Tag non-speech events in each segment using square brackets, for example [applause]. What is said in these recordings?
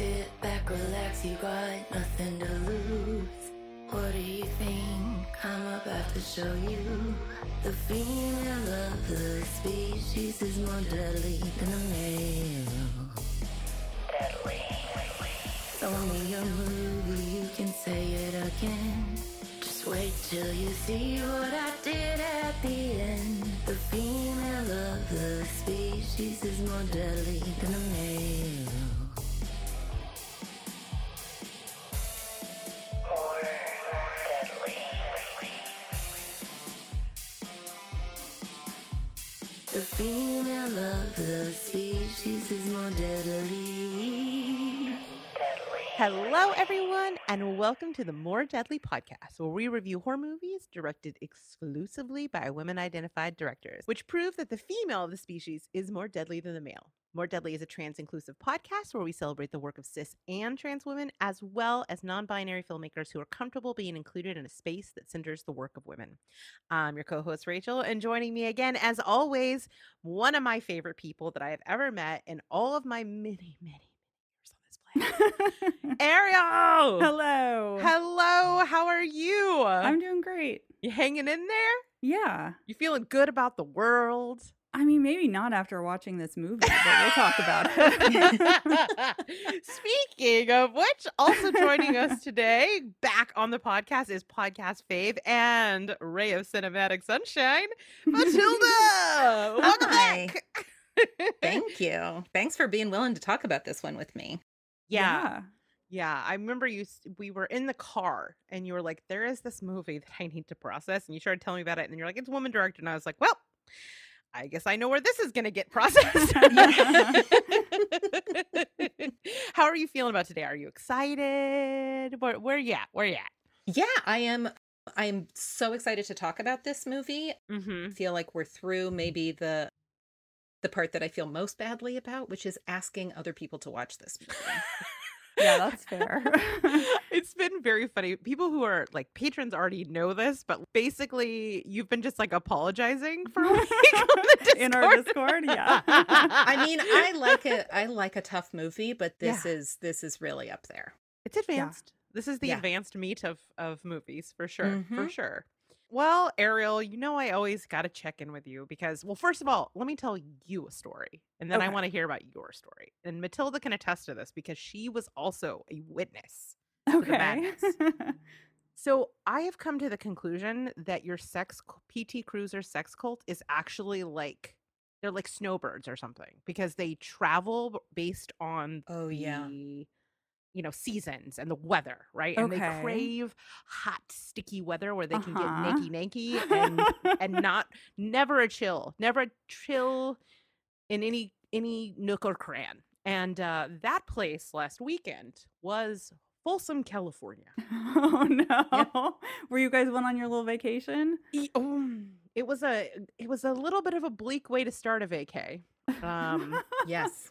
Sit back, relax, you got nothing to lose. What do you think I'm about to show you? The female of the species is more deadly than the male. Deadly. Show me a movie, you can say it again. Just wait till you see what I did at the end. The female of the species is more deadly than the male. Hello, everyone, and welcome to the More Deadly podcast, where we review horror movies directed exclusively by women identified directors, which prove that the female of the species is more deadly than the male. More Deadly is a trans inclusive podcast where we celebrate the work of cis and trans women, as well as non binary filmmakers who are comfortable being included in a space that centers the work of women. I'm your co host, Rachel, and joining me again, as always, one of my favorite people that I have ever met in all of my many, many, many years on this planet. Ariel! Hello. Hello, how are you? I'm doing great. you hanging in there? Yeah. You feeling good about the world? I mean, maybe not after watching this movie, but we'll talk about it. [laughs] Speaking of which, also joining us [laughs] today back on the podcast is podcast fave and ray of cinematic sunshine, Matilda. [laughs] Welcome back. Thank you. Thanks for being willing to talk about this one with me. Yeah. Yeah, I remember you. We were in the car, and you were like, "There is this movie that I need to process," and you started telling me about it, and then you're like, "It's woman directed," and I was like, "Well, I guess I know where this is going to get [laughs] processed." [laughs] How are you feeling about today? Are you excited? Where where you at? Where you at? Yeah, I am I am so excited to talk about this movie. Mm-hmm. I feel like we're through maybe the the part that I feel most badly about, which is asking other people to watch this movie. [laughs] Yeah, that's fair. [laughs] it's been very funny. People who are like patrons already know this, but basically, you've been just like apologizing for a week [laughs] on the In our Discord. Discord, yeah. I mean, I like it. I like a tough movie, but this Yeah. is this is really up there. It's advanced. This is the Yeah. advanced meat of of movies for sure. For Mhm. sure. Well, Ariel, you know I always got to check in with you because, well, first of all, let me tell you a story, and then I Okay. want to hear about your story. And Matilda can attest to this because she was also a witness. okay. madness. [laughs] So I have come to the conclusion that your sex c- PT Cruiser sex cult is actually like they're like snowbirds or something because they travel b- based on Oh, yeah. the, you know seasons and the weather, right? And they crave hot, sticky weather where they can Uh-huh. get nakey nakey and [laughs] and not never a chill, never a chill in any any nook or cran. And uh, that place last weekend was Folsom, California. [laughs] oh no. Were you guys went on your little vacation? E- um, it was a it was a little bit of a bleak way to start a vacay. Um, [laughs] Yes.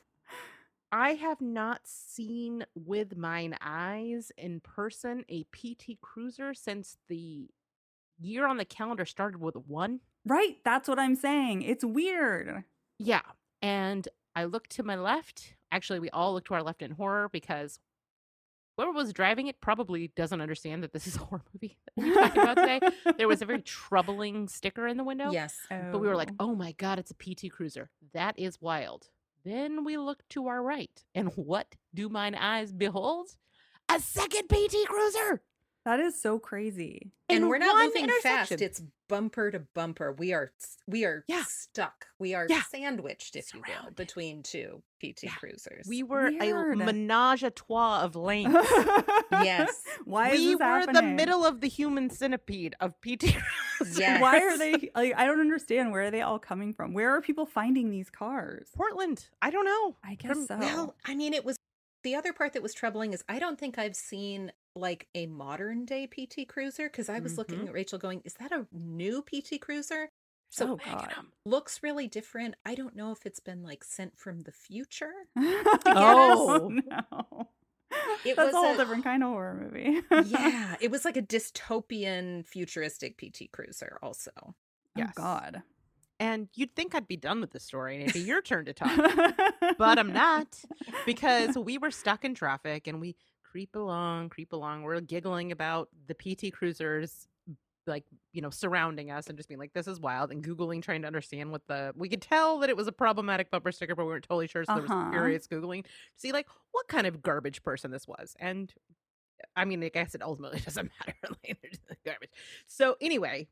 I have not seen with mine eyes in person a PT Cruiser since the year on the calendar started with one. right, that's what I'm saying. It's weird. Yeah, and I looked to my left. Actually, we all looked to our left in horror because whoever was driving it probably doesn't understand that this is a [laughs] horror movie that we're talking about today. There was a very [laughs] troubling sticker in the window. Yes. But we were like, oh, oh my God, it's a PT Cruiser. That is wild. Then we look to our right, and [laughs] what do mine eyes behold? A second PT Cruiser! that is so crazy. and in we're not moving fast. It's bumper to bumper. We are we are Yeah. stuck. We are Yeah. sandwiched, if you will, between two PT Yeah. cruisers. We were Weird. a menage a trois of [laughs] lanes. Yes. Why is we this were the middle of the human centipede of PT [laughs] Cruisers. Yes. Why are they like I don't understand where are they all coming from? Where are people finding these cars? Portland. I don't know. I guess From- so. Well, I mean, it was the other part that was troubling is I don't think I've seen like a modern day PT Cruiser because I was looking Mhm. at Rachel going, is that a new PT Cruiser? So Oh, God. looks really different. I don't know if it's been like sent from the future. [laughs] Oh. no. It That's was a whole a- different kind of horror movie. yeah, it was like a [laughs] dystopian futuristic PT Cruiser also. Oh Yes. God. And you'd think I'd be done with the story and it'd be your turn to [laughs] talk. but I'm not because we were stuck in traffic and we creep along, creep along. We're giggling about the PT cruisers like, you know, surrounding us and just being like, this is wild and Googling, trying to understand what the, we could tell that it was a problematic bumper sticker, but we weren't totally sure. So there was Uh-huh. furious Googling to see like what kind of garbage person this was. And I mean, I guess [laughs] it ultimately doesn't matter. [laughs] like, they're just garbage. So anyway,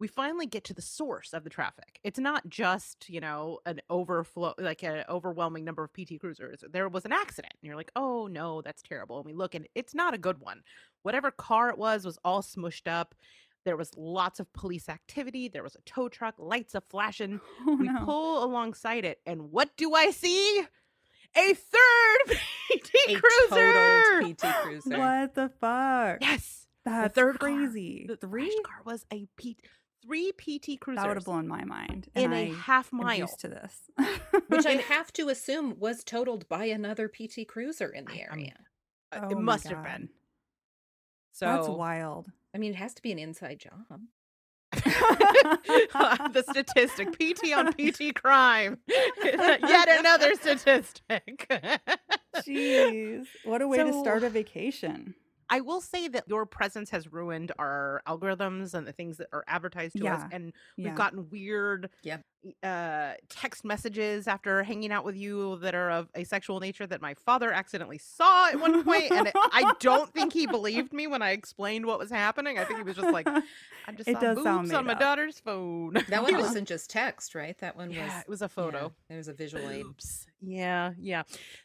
we finally get to the source of the traffic. It's not just, you know, an overflow, like an overwhelming number of PT cruisers. There was an accident. And you're like, oh no, that's terrible. And we look and it's not a good one. Whatever car it was was all smushed up. There was lots of police activity. There was a tow truck, lights a flashing. [laughs] Oh, we no. pull alongside it. And what do I see? A third [laughs] PT a cruiser. PT cruiser. What the fuck? Yes. That's third car. crazy. The Three? car was a P- three PT cruisers That would have blown my mind. in and a I half mile. used to this. Which I [laughs] have to assume was totaled by another PT cruiser in the I- area. I'm- Uh, Oh it my must have been. So That's wild. I mean, it has to be an inside job. [laughs] the statistic PT on [laughs] PT crime. Yet another statistic. Jeez. What a way to start a vacation. I will say that your presence has ruined our algorithms and the things that are advertised to us. And we've gotten weird uh, text messages after hanging out with you that are of a sexual nature that my father accidentally saw at one point, And it- I don't think he believed me when I explained what was happening. I think he was just like, I just [laughs] It saw does boobs on my up. daughter's phone. [laughs] That one Uh-huh. wasn't just text, right? That one yeah, was it was a photo. Yeah, it was a visual aid. Yeah, yeah.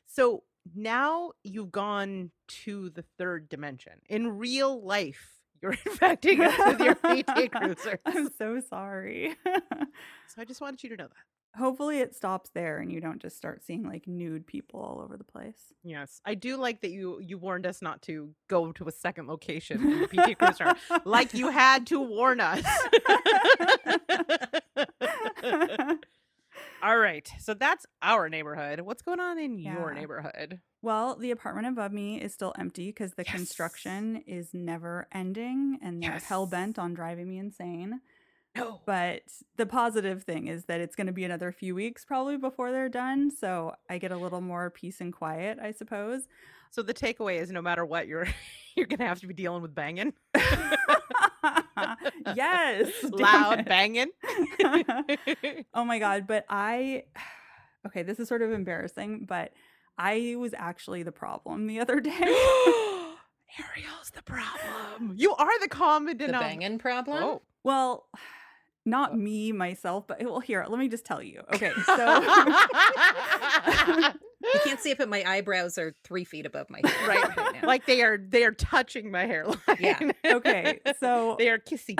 So now you've gone to the third dimension. In real life, [laughs] you're infecting us with your PT [laughs] cruisers. I'm so sorry. So I just wanted you to know that. Hopefully it stops there and you don't just start seeing like nude people all over the place. Yes, I do like that you you warned us not to go to a second location in the PT cruiser, like you had to warn us. [laughs] All right, so that's our neighborhood. What's going on in your neighborhood? Well, the apartment above me is still empty because the Yes. construction is never ending and they're hell bent on driving me insane. No, But the positive thing is that it's going to be another few weeks probably before they're done. So I get a little more peace and quiet, I suppose. so the takeaway is no matter what, you're [laughs] you're gonna have to be dealing with banging, [laughs] [laughs] [laughs] yes. [laughs] loud banging. [laughs] oh my god but i [sighs] okay this is sort of embarrassing but i was actually the problem the other day [gasps] Ariel's the problem. You are the common The denominator. banging problem. Oh. well [sighs] not me myself but well here let me just tell you okay so You [gasps] can't see it, but my eyebrows are three feet above my head right, right now. like they are they are touching my hairline. Yeah. okay [laughs] so they are kissing,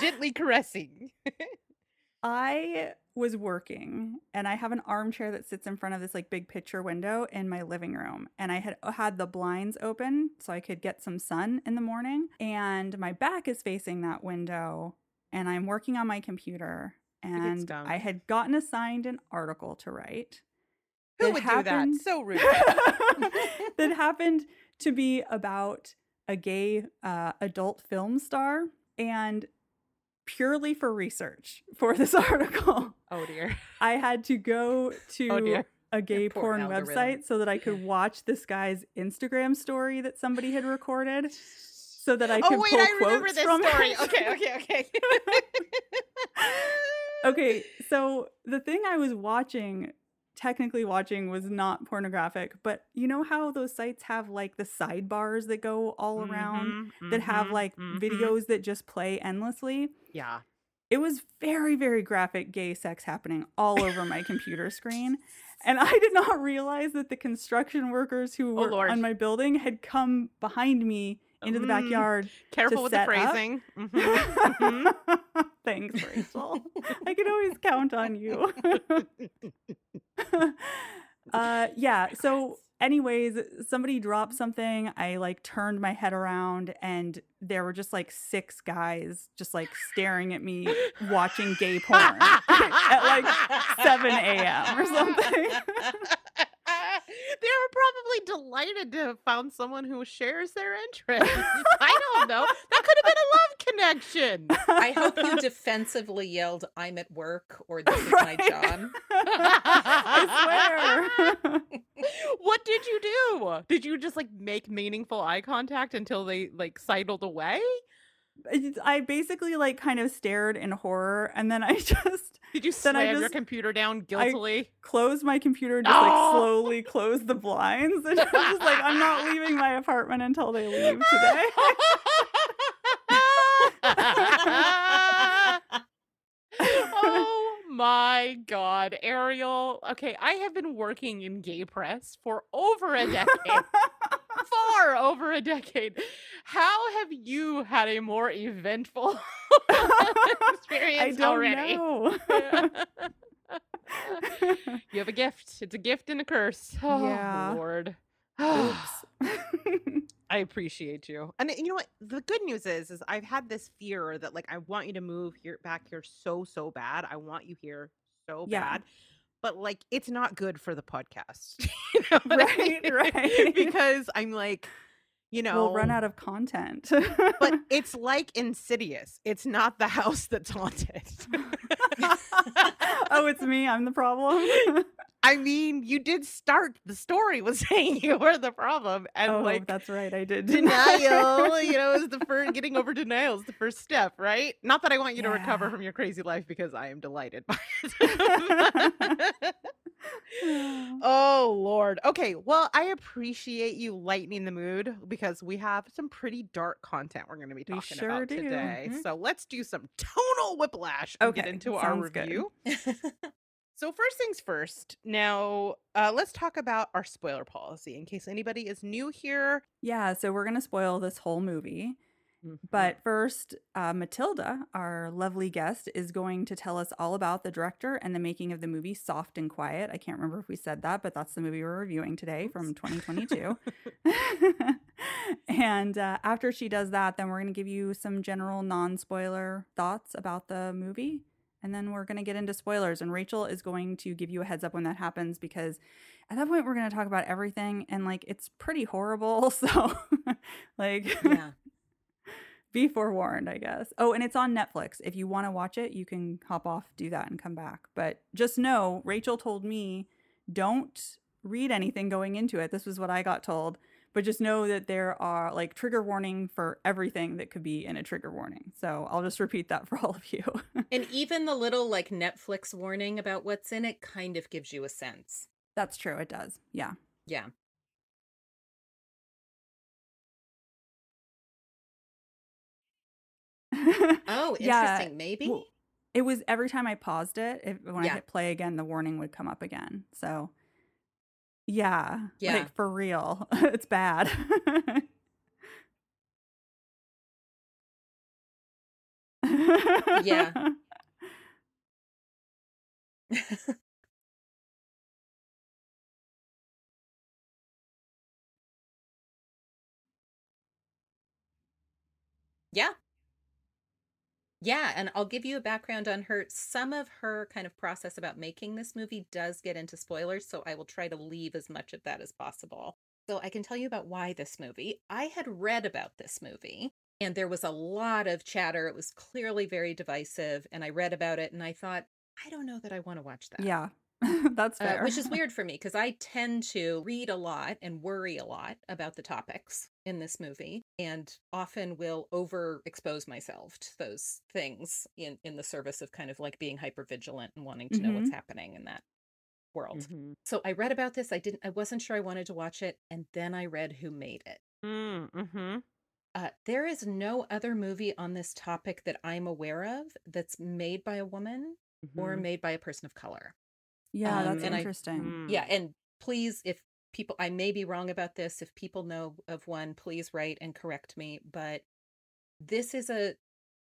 gently caressing. [laughs] I was working and I have an armchair that sits in front of this like big picture window in my living room and I had uh, had the blinds open so I could get some sun in the morning and my back is facing that window and I'm working on my computer and. I had gotten assigned an article to write. Who would do happened- that? So rude. [laughs] that [laughs] happened to be about a gay uh, adult film star and purely for research for this [laughs] article oh dear. i had to go to Oh a gay poor porn website so that i could watch this guy's instagram story that somebody had recorded so that i could oh wait, pull I remember quotes this from story. it. Okay, okay, okay. okay so the thing i was watching technically watching was not pornographic but you know how those sites have like the sidebars that go all around Mhm, that have mhm, like mhm. videos that just play endlessly Yeah. it was very very graphic gay sex happening all over my computer screen [laughs] and i did not realize that the construction workers who Oh, were Lord. on my building had come behind me into the Mm. backyard Careful with the phrasing. Mhm, mhm. [laughs] thanks rachel [laughs] i can always count on you [laughs] uh yeah so anyways somebody dropped something i like turned my head around and there were just like six guys just like staring at me watching gay porn at like 7 a.m. or something. [laughs] they were probably delighted to have found someone who shares their [laughs] interests. I don't know. That could have been a love connection. I hope you [laughs] defensively yelled, I'm at work or this is my job. I swear. what did you do? Did you just like make meaningful eye contact until they like sidled away? I basically like kind of stared in horror and then I [laughs] just Did you slam I your computer down guiltily? closed my computer and just like Oh! slowly closed the blinds [laughs] and I was just like I'm not leaving my apartment until they leave today. oh my god, Ariel. Okay, I have been working in gay press for over a decade. [laughs] [laughs] far over a decade. How have you had a more eventful [laughs] [laughs] I experience don't already? know. you have a gift. It's a gift and a curse. Oh, Yeah. Lord. Oops. [sighs] I appreciate you. And you know what? The good news is, is I've had this fear that like I want you to move here back here so so bad. I want you here so Yeah. bad. But like it's not good for the podcast. [laughs] [laughs] You know what Right, [laughs] right. because I'm like, you know, we'll run out of content. but it's like Insidious. It's not the house that's haunted. oh, it's me. I'm the problem. I mean, you did start the story with [laughs] saying you were the problem, and oh, like that's right. I did denial, you know, is [laughs] the first getting over denial is the first step, right? Not that I want you to recover from your crazy life because I am delighted by it. [laughs] oh Lord. Okay, well, I appreciate you lightening the mood because we have some pretty dark content we're going to be talking sure about do. today. Mhm. So let's do some tonal whiplash and get into our sounds good. review. So first things first. Now, uh, let's talk about our spoiler policy in case anybody is new here. yeah, so we're gonna spoil this whole movie. Mhm. But first, uh, Matilda, our lovely guest, is going to tell us all about the director and the making of the movie Soft and Quiet. I can't remember if we said that, but that's the movie we're reviewing today from 2022. [laughs] [laughs] and uh, after she does that, then we're going to give you some general non spoiler thoughts about the movie. And then we're going to get into spoilers. And Rachel is going to give you a heads up when that happens because at that point, we're going to talk about everything. And like, it's pretty horrible. [laughs] So, like, yeah. [laughs] be forewarned, I guess. Oh, and it's on Netflix. If you want to watch it, you can hop off, do that, and come back. But just know, Rachel told me, don't read anything going into it. This was what I got told. But just know that there are like trigger warning for everything that could be in a trigger warning. So I'll just repeat that [laughs] for all of you. And even the little like Netflix warning about what's in it kind of gives you a sense. That's true. It does. Yeah. Yeah. Oh, [laughs] Yeah. Maybe. well, It was every time I paused it, if, when Yeah. I hit play again, the warning would come up again. So, yeah, Yeah. like for real, [laughs] it's bad. Yeah. [laughs] yeah. Yeah, and I'll give you a background on her. Some of her kind of process about making this movie does get into spoilers, so I will try to leave as much of that as possible. So I can tell you about why this movie. I had read about this movie and there was a lot of chatter. It was clearly very divisive, and I read about it and I thought, I don't know that I want to watch that. yeah, [laughs] that's Uh, fair. which is [laughs] weird for me because I tend to read a lot and worry a lot about the topics in this movie and often will overexpose myself to those things in, in the service of kind of like being hyper vigilant and wanting to know what's happening in that world. Mhm. So I read about this. I didn't I wasn't sure I wanted to watch it and then I read who made it. Mm, mhm. Uh, there is no other movie on this topic that I'm aware of that's made by a woman or Mhm. made by a person of color. Yeah, um, that's and I- interesting. Mm. Yeah, and please, if people, I may be wrong about this. If people know of one, please write and correct me. But this is a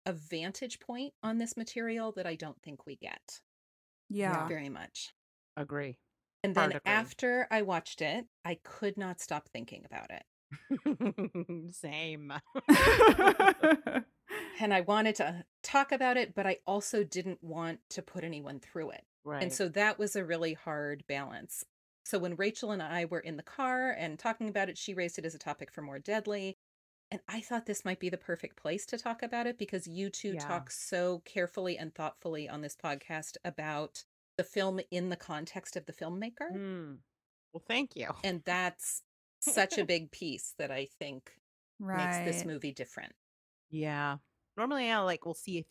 a vantage point on this material that I don't think we get Yeah, very much. Agree. And Hard then agree. after I watched it, I could not stop thinking about it. [laughs] Same. [laughs] And I wanted to talk about it, but I also didn't want to put anyone through it. Right. And so that was a really hard balance. So when Rachel and I were in the car and talking about it, she raised it as a topic for More Deadly. And I thought this might be the perfect place to talk about it because you two Yeah. talk so carefully and thoughtfully on this podcast about the film in the context of the filmmaker. Mm. Well, thank you. And [laughs] that's such a big piece that I think Right. makes this movie different. Yeah. Normally, I like we'll see if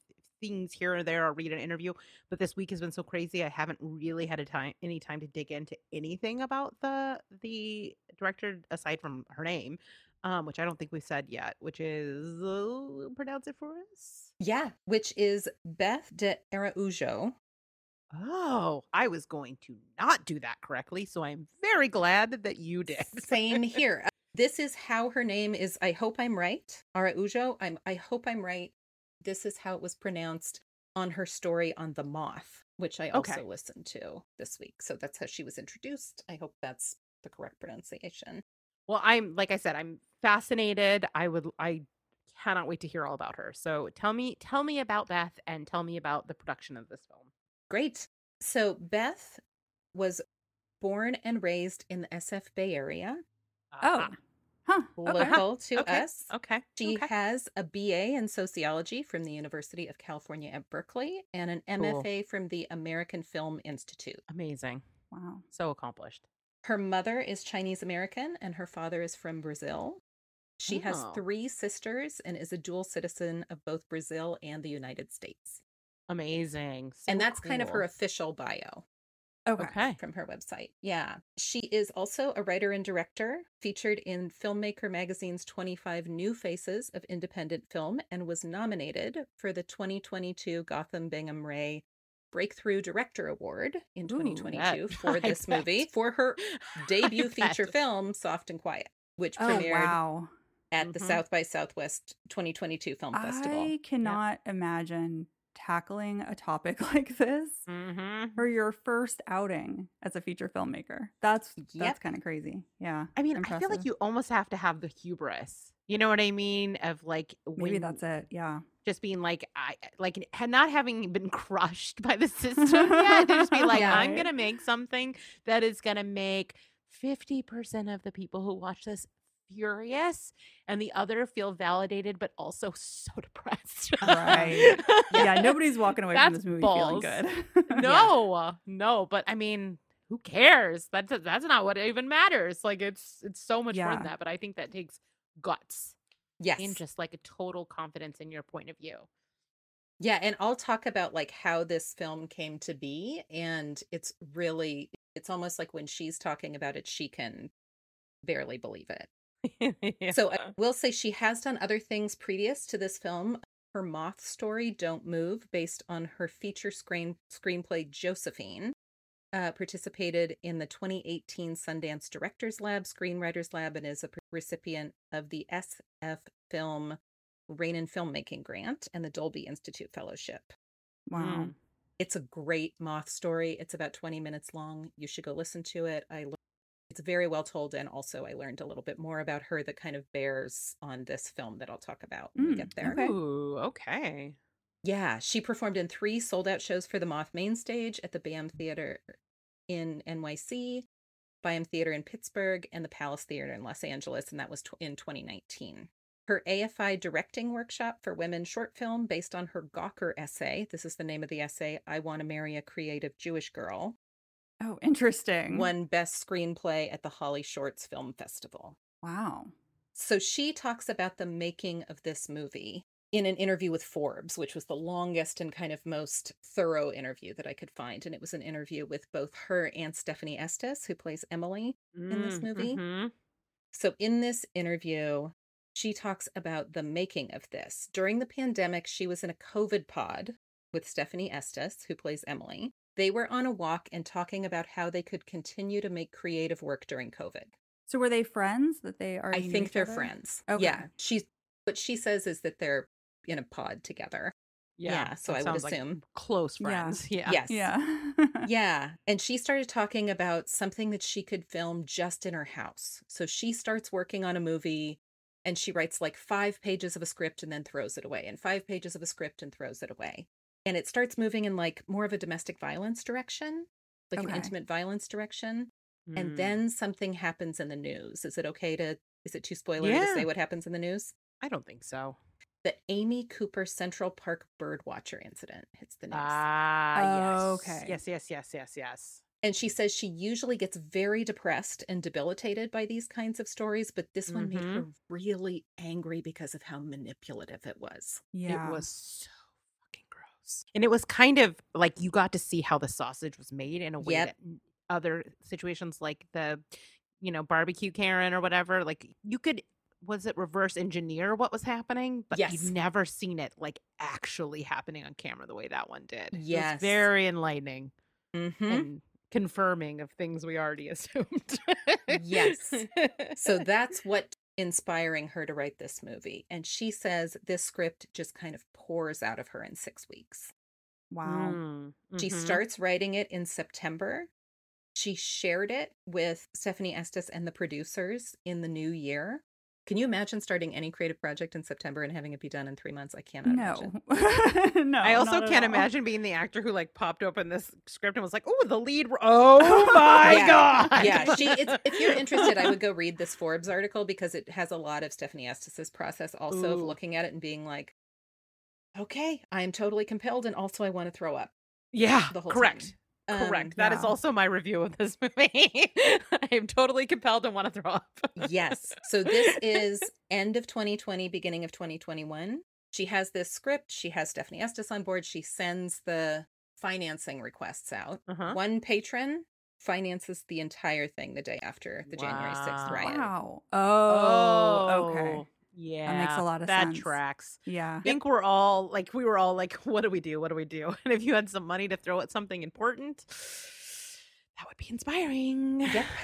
things here or there or read an interview, but this week has been so crazy. I haven't really had a time any time to dig into anything about the the director aside from her name, um, which I don't think we said yet. Which is uh, pronounce it for us. Yeah, which is Beth de Araújo. Oh, I was going to not do that correctly, so I'm very glad that you did. Same here. [laughs] This is how her name is. I hope I'm right. Araújo. I'm. I hope I'm right. This is how it was pronounced on her story on the Moth, which I also Okay. listened to this week. So that's how she was introduced. I hope that's the correct pronunciation. Well, I'm like I said, I'm fascinated. I would I cannot wait to hear all about her. So tell me tell me about Beth and tell me about the production of this film. Great. So Beth was born and raised in the SF Bay Area, Oh. Huh. Okay. local to okay. us. Okay. She okay. has a BA in sociology from the University of California at Berkeley and an Cool. MFA from the American Film Institute. Amazing. Wow. So accomplished. Her mother is Chinese American and her father is from Brazil. She has Oh. three sisters and is a dual citizen of both Brazil and the United States. Amazing. and So that's kind of her official bio. Okay. Okay. from her website. Yeah. She is also a writer and director, featured in Filmmaker Magazine's 25 New Faces of Independent Film, and was nominated for the 2022 Gotham Bingham Ray Breakthrough Director Award in Ooh, 2022 that- [laughs] for I this bet. movie for her [laughs] debut feature film, Soft and Quiet, which Oh premiered wow. at the Mhm. South by Southwest 2022 Film Festival. I cannot imagine tackling a topic [laughs] like this Mhm. for your first outing as a feature filmmaker. That's that's kind of crazy. Yeah. I mean, I feel like you almost have to have the hubris. You know what I mean? Of like Maybe that's it. Yeah. just being like I like not having been [laughs] crushed by the [laughs] system yet just be like Yeah. I'm Right. gonna make something that is gonna make 50% of the people who watch this furious and the other feel validated but also [laughs] so depressed. Right. [laughs] Yeah. Nobody's walking away from this movie balls. feeling good. [laughs] no, no, but I mean, who cares? That's that's not what even matters. Like it's it's so much more than that. But I think that takes guts Yes. and just like a total confidence in your point of view. Yeah, and I'll talk about like how this film came to be and it's really it's almost like when she's talking about it she can barely believe it. [laughs] So I will say she has done other things previous to this film. Her moth story Don't Move based on her feature screen screenplay Josephine uh, participated in the 2018 Sundance Directors Lab, Screenwriters Lab, and is a recipient of the SF Film Rainin Filmmaking Grant and the Dolby Institute Fellowship. wow. It's a great moth story. It's about 20 minutes long. You should go listen to it. I lear- it's very well told and also I learned a little bit more about her that kind of bears on this film that I'll talk about when we Mm, get there. okay. Ooh, okay. Yeah, she performed in three sold out shows for the Moth main stage at the BAM Theater in NYC, Byham Theater in Pittsburgh, and the Palace Theater in Los Angeles, and that was tw- in 2019. Her AFI directing workshop for women short film based on her Gawker essay. This is the name of the essay I Want to Marry a Creative Jewish Girl. Oh, interesting. Won Best Screenplay at the Holly Shorts Film Festival. Wow. So she talks about the making of this movie in an interview with Forbes, which was the longest and kind of most thorough interview that I could find. And it was an interview with both her and Stefanie Estes, who plays Emily. in this movie. mhm. So in this interview, she talks about the making of this. During the pandemic, she was in a COVID pod with Stefanie Estes, who plays Emily. They were on a walk and talking about how they could continue to make creative work during COVID. So were they friends that they are? I think they're friends. Okay. Yeah. She's what she says is that they're in a pod together. Yeah, so I would sounds like assume. close Yeah. friends. [laughs] Yeah. Yes. Yeah. [laughs] yeah. And she started talking about something that she could film just in her house. So she starts working on a movie and she writes like five pages of a script and then throws it away, and five pages of a script and throws it away. And it starts moving in like more of a domestic violence direction, like Okay. an intimate violence direction. Mm. And then something happens in the news. Is it okay to, is it too spoilery to say what happens in the news? I don't think so. The Amy Cooper Central Park birdwatcher incident hits the news. Ah, yes. Okay. Yes, yes, yes, yes, yes. and she says she usually gets very depressed and debilitated by these kinds of stories, but this one made her really angry because of how manipulative it was. Yeah. It was gross. And it was kind of like you got to see how the sausage was made in a way Yep. that other situations like the, you know, barbecue Karen or whatever, like you could was it reverse engineer what was happening? But Yes. you've never seen it like actually happening on camera the way that one did. Yes. very enlightening Mm-hmm. and confirming of things we already [laughs] assumed. Yes. So that's what inspiring her to write this movie. And she says this script just kind of pours out of her in six weeks. Wow. Mm, She mhm. starts writing it in September. She shared it with Stefanie Estes and the producers in the new year. Can you imagine starting any creative project in September and having it be done in three months? I cannot imagine. No. [laughs] no. I also can't imagine being the actor who like popped open this script and was like, "Oh, the lead! ro- Oh [laughs] my Yeah. god!" yeah, she. It's, [laughs] if you're interested, I would go read this Forbes article because it has a lot of Stefanie Estes's process, also of looking at it and being like, "Okay, I am totally compelled, and also I want to throw up." yeah, The whole correct, time. Correct. Um, That is yeah. also my review of this [laughs] movie. I am totally compelled and want to throw up. yes. [laughs] So this is end of 2020, beginning of 2021. She has this script. She has Stefanie Estes on board. She sends the financing requests out. Uh-huh. One patron finances the entire thing the day after the January 6th Wow. riot. Wow. Oh, okay. Yeah, That makes a lot of that sense. tracks. Yeah. I think we're all like, we were all like, [laughs] "What do we do? What do we do?" [laughs] And if you had some money to throw at something important, that would be inspiring. Yep. [sighs]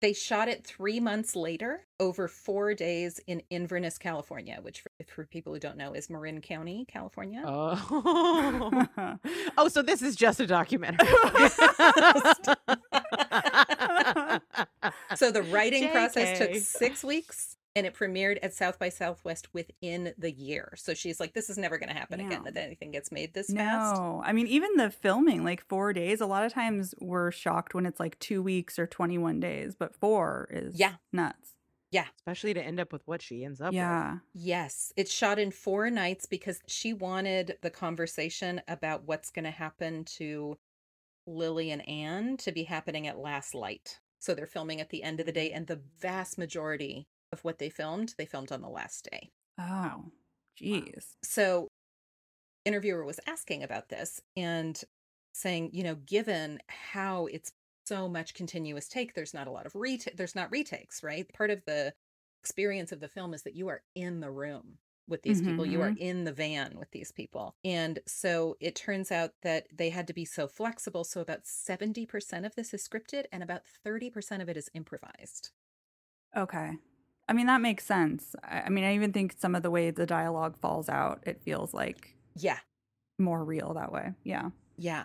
They shot it three months later over four days in Inverness, California, which, for, for people who don't know, is Marin County, California. Oh. [laughs] oh, so this is just a documentary. So the writing process took six weeks and it premiered at South by Southwest within the year. So she's like, this is never going to happen again that anything gets made this fast. No, I mean, even the filming, like four days, a lot of times we're shocked when it's like two weeks or 21 days, but four is Yeah. nuts. Yeah. Especially to end up with what she ends up Yeah. Yes, it's shot in four nights because she wanted the conversation about what's going to happen to Lily and Anne to be happening at last light. So they're filming at the end of the mm-hmm. day, and the vast majority of what they filmed, they filmed on the last day. Oh, jeez. so interviewer was asking about this and saying you know given how it's so much continuous take there's not a lot of retake there's not retakes right part of the experience of the film is that you are in the room with these people you are mm-hmm. in the van with these people and so it turns out that they had to be so flexible so about 70% of this is scripted and about 30% of it is improvised Okay. I mean, that makes sense. I, I mean, I even think some of the way the dialogue falls out, it feels like yeah more real that way. Yeah. Yeah.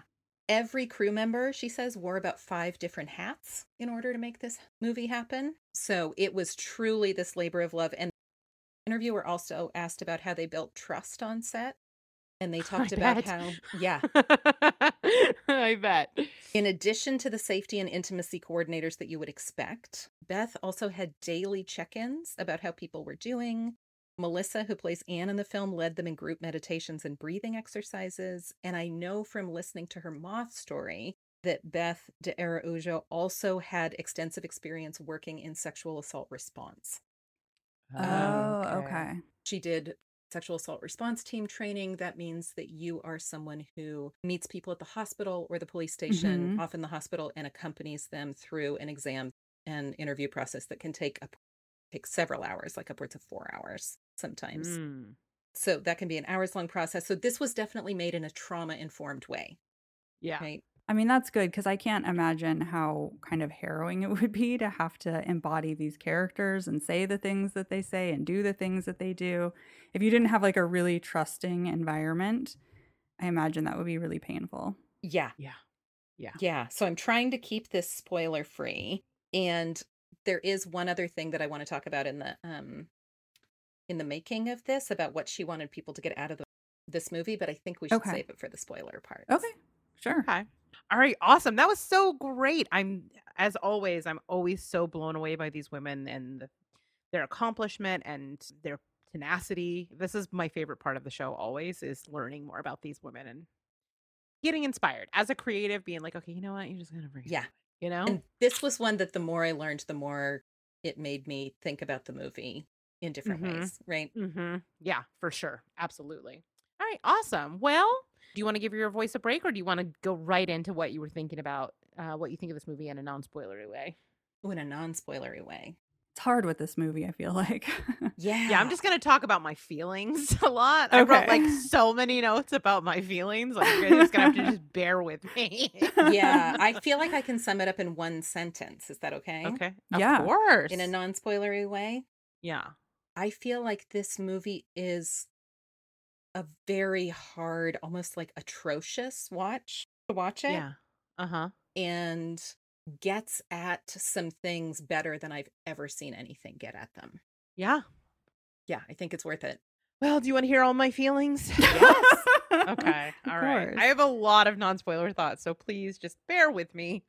Every crew member, she says, wore about five different hats in order to make this movie happen. So it was truly this labor of love. And the interviewer also asked about how they built trust on set. And they [laughs] talked about bet. how, yeah, [laughs] I bet. in addition to the safety and intimacy coordinators that you would expect, Beth also had daily check ins about how people were doing. Melissa, who plays Anne in the film, led them in group meditations and breathing exercises. And I know from listening to her moth story that Beth de Araújo also had extensive experience working in sexual assault response. Oh, okay. She did sexual assault response team training. That means that you are someone who meets people at the hospital or the police station, Mhm. often the hospital, and accompanies them through an exam and interview process that can take up take several hours, like upwards of four hours sometimes. Mm. So that can be an hours long process. So this was definitely made in a trauma informed way, Yeah. right? I mean, that's good because I can't imagine how kind of harrowing it would be to have to embody these characters and say the things that they say and do the things that they do. If you didn't have like a really trusting environment, I imagine that would be really painful. Yeah. Yeah. Yeah. Yeah. So I'm trying to keep this spoiler free. And there is one other thing that I want to talk about in the um in the making of this about what she wanted people to get out of the, this movie, but I think we should Okay. save it for the spoiler part. Okay, sure. Okay. All right. Awesome. That was so great. I'm, as always, I'm always so blown away by these women and the, their accomplishment and their tenacity. This is my favorite part of the show always is learning more about these women and getting inspired as a creative, being like, okay, you know what, you're just gonna bring, Yeah. you know, And this was one that the more I learned, the more it made me think about the movie in different Mhm. ways, right? mm-hmm. yeah, for sure, absolutely. All right, awesome. Well, do you want to give your voice a break, or do you want to go right into what you were thinking about, uh, what you think of this movie in a non-spoilery way? Ooh, in a non-spoilery way. It's hard with this movie, I feel like. Yeah. [laughs] Yeah, I'm just gonna talk about my feelings [laughs] a lot. I wrote like so many notes about my feelings. Like you're just gonna have to just [laughs] bear with me. yeah, I feel like I can sum it up in one sentence. Is that okay? Okay. Yeah. Of course. In a non-spoilery way. yeah. I feel like this movie is a very hard, almost like atrocious watch to watch it Yeah. Uh huh. and gets at some things better than I've ever seen anything get at them. Yeah. Yeah, I think it's worth it. Well, do you want to hear all my feelings? [laughs] Yes. [laughs] okay. [laughs] All right. I have a lot of non spoiler thoughts, so please just bear with me.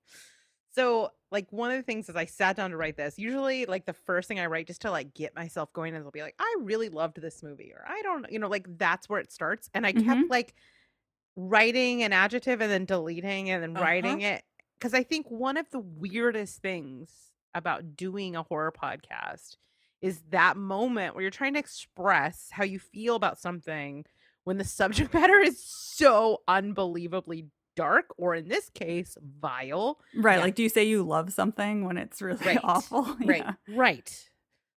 So, like, one of the things is I sat down to write this. Usually, like, the first thing I write just to like get myself going is I'll be like, I really loved this movie, or I don't, you know, like that's where it starts. And I kept Mhm. like writing an adjective and then deleting and then Uh-huh. writing it because I think one of the weirdest things about doing a horror podcast is that moment where you're trying to express how you feel about something when the subject [laughs] matter is so unbelievably dark or in this case vile right. Yeah. Like, do you say you love something when it's really [laughs] Right. awful? [laughs] Right. Yeah. right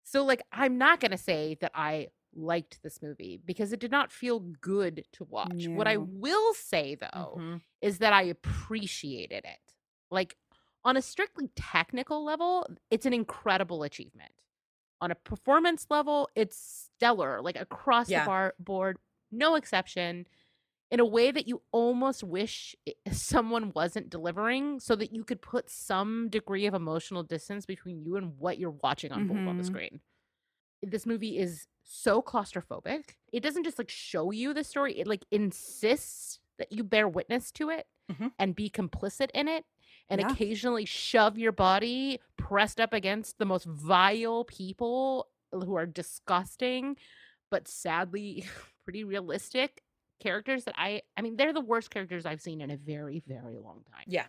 so like i'm not going to say that i liked this movie because it did not feel good to watch what i will say though Mhm. is that I appreciated it. Like on a strictly technical level, it's an incredible achievement. On a performance level, it's stellar, like across Yeah. the bar- board, no exception, in a way that you almost wish [laughs] someone wasn't delivering so that you could put some degree of emotional distance between you and what you're watching unfold on the Mhm. screen. This movie is so claustrophobic. It doesn't just like show you the story, it like insists that you bear witness to it Mhm. and be complicit in it and Yeah. occasionally shove your body pressed up against the most vile people who are disgusting but sadly [laughs] pretty realistic characters that I I mean they're the worst characters I've seen in a very very long time. Yeah.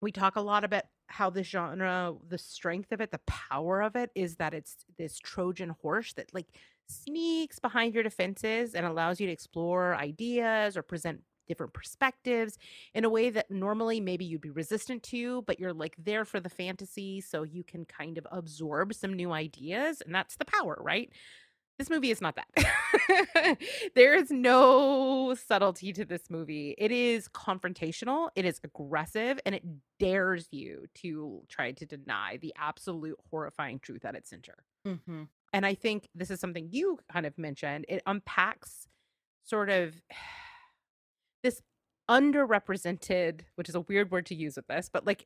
We talk a lot about how this genre, the strength of it, the power of it is that it's this Trojan horse that like sneaks behind your defenses and allows you to explore ideas or present different perspectives in a way that normally maybe you'd be resistant to, but you're like there for the fantasy so you can kind of absorb some new ideas. And that's the power, right? This movie is not that. [laughs] there is no subtlety to this movie. It is confrontational, it is aggressive, and it dares you to try to deny the absolute horrifying truth at its center. Mhm. And I think this is something you kind of mentioned. It unpacks sort of [sighs] this underrepresented, which is a weird word to use with this, but like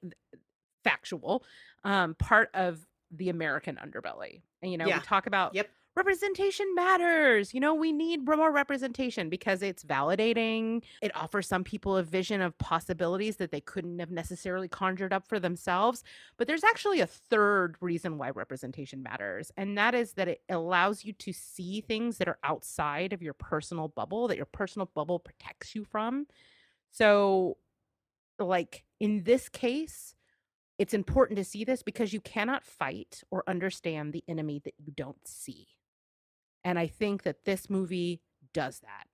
factual um, part of the American underbelly. And, you know, Yeah. we talk about Yep. representation matters. You know, we need more representation because it's validating. It offers some people a vision of possibilities that they couldn't have necessarily conjured up for themselves. But there's actually a third reason why representation matters, and that is that it allows you to see things that are outside of your personal bubble, that your personal bubble protects you from. So, like in this case, it's important to see this because you cannot fight or understand the enemy that you don't see. And I think that this movie does that.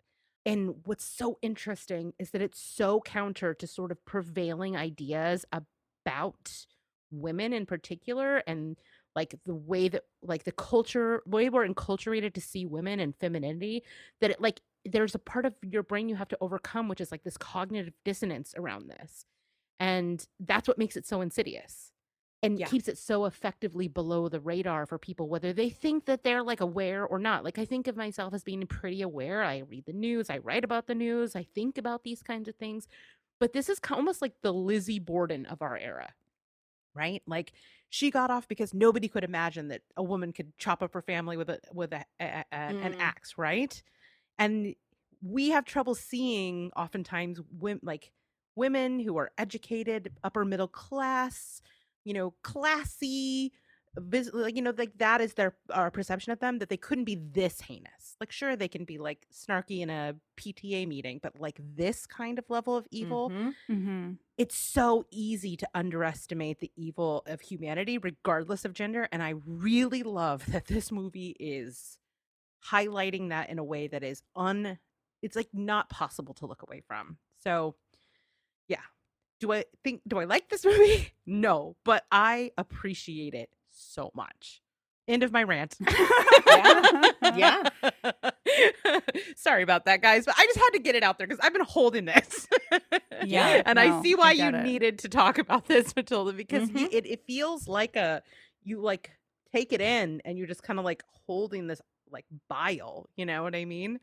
And what's so interesting is that it's so counter to sort of prevailing ideas about women in particular and like the way that like the culture way we're enculturated to see women and femininity that it like there's a part of your brain you have to overcome which is like this cognitive dissonance around this and that's what makes it so insidious and Yeah. keeps it so effectively below the radar for people whether they think that they're like aware or not. Like i think of myself as being pretty aware. I read the news i write about the news i think about these kinds of things but this is almost like the lizzie borden of our era. Right? Like she got off because nobody could imagine that a woman could chop up her family with a with a, a, a- an Mm. axe right? And we have trouble seeing oftentimes women like women who are educated upper middle class you know classy vis- like you know like that is their our perception of them that they couldn't be this heinous like sure they can be like snarky in a pta meeting but like this kind of level of evil Mhm. Mm-hmm. it's so easy to underestimate the evil of humanity regardless of gender and i really love that this movie is highlighting that in a way that is un it's like not possible to look away from so do i think do i like this [laughs] movie no but i appreciate it so much end of my rant [laughs] Yeah. [laughs] sorry about that guys but i just had to get it out there because i've been holding this Yeah, and no, i see I why you it. needed to talk about this matilda because Mhm. it, it feels like a you like take it in and you're just kind of like holding this like bile you know what i mean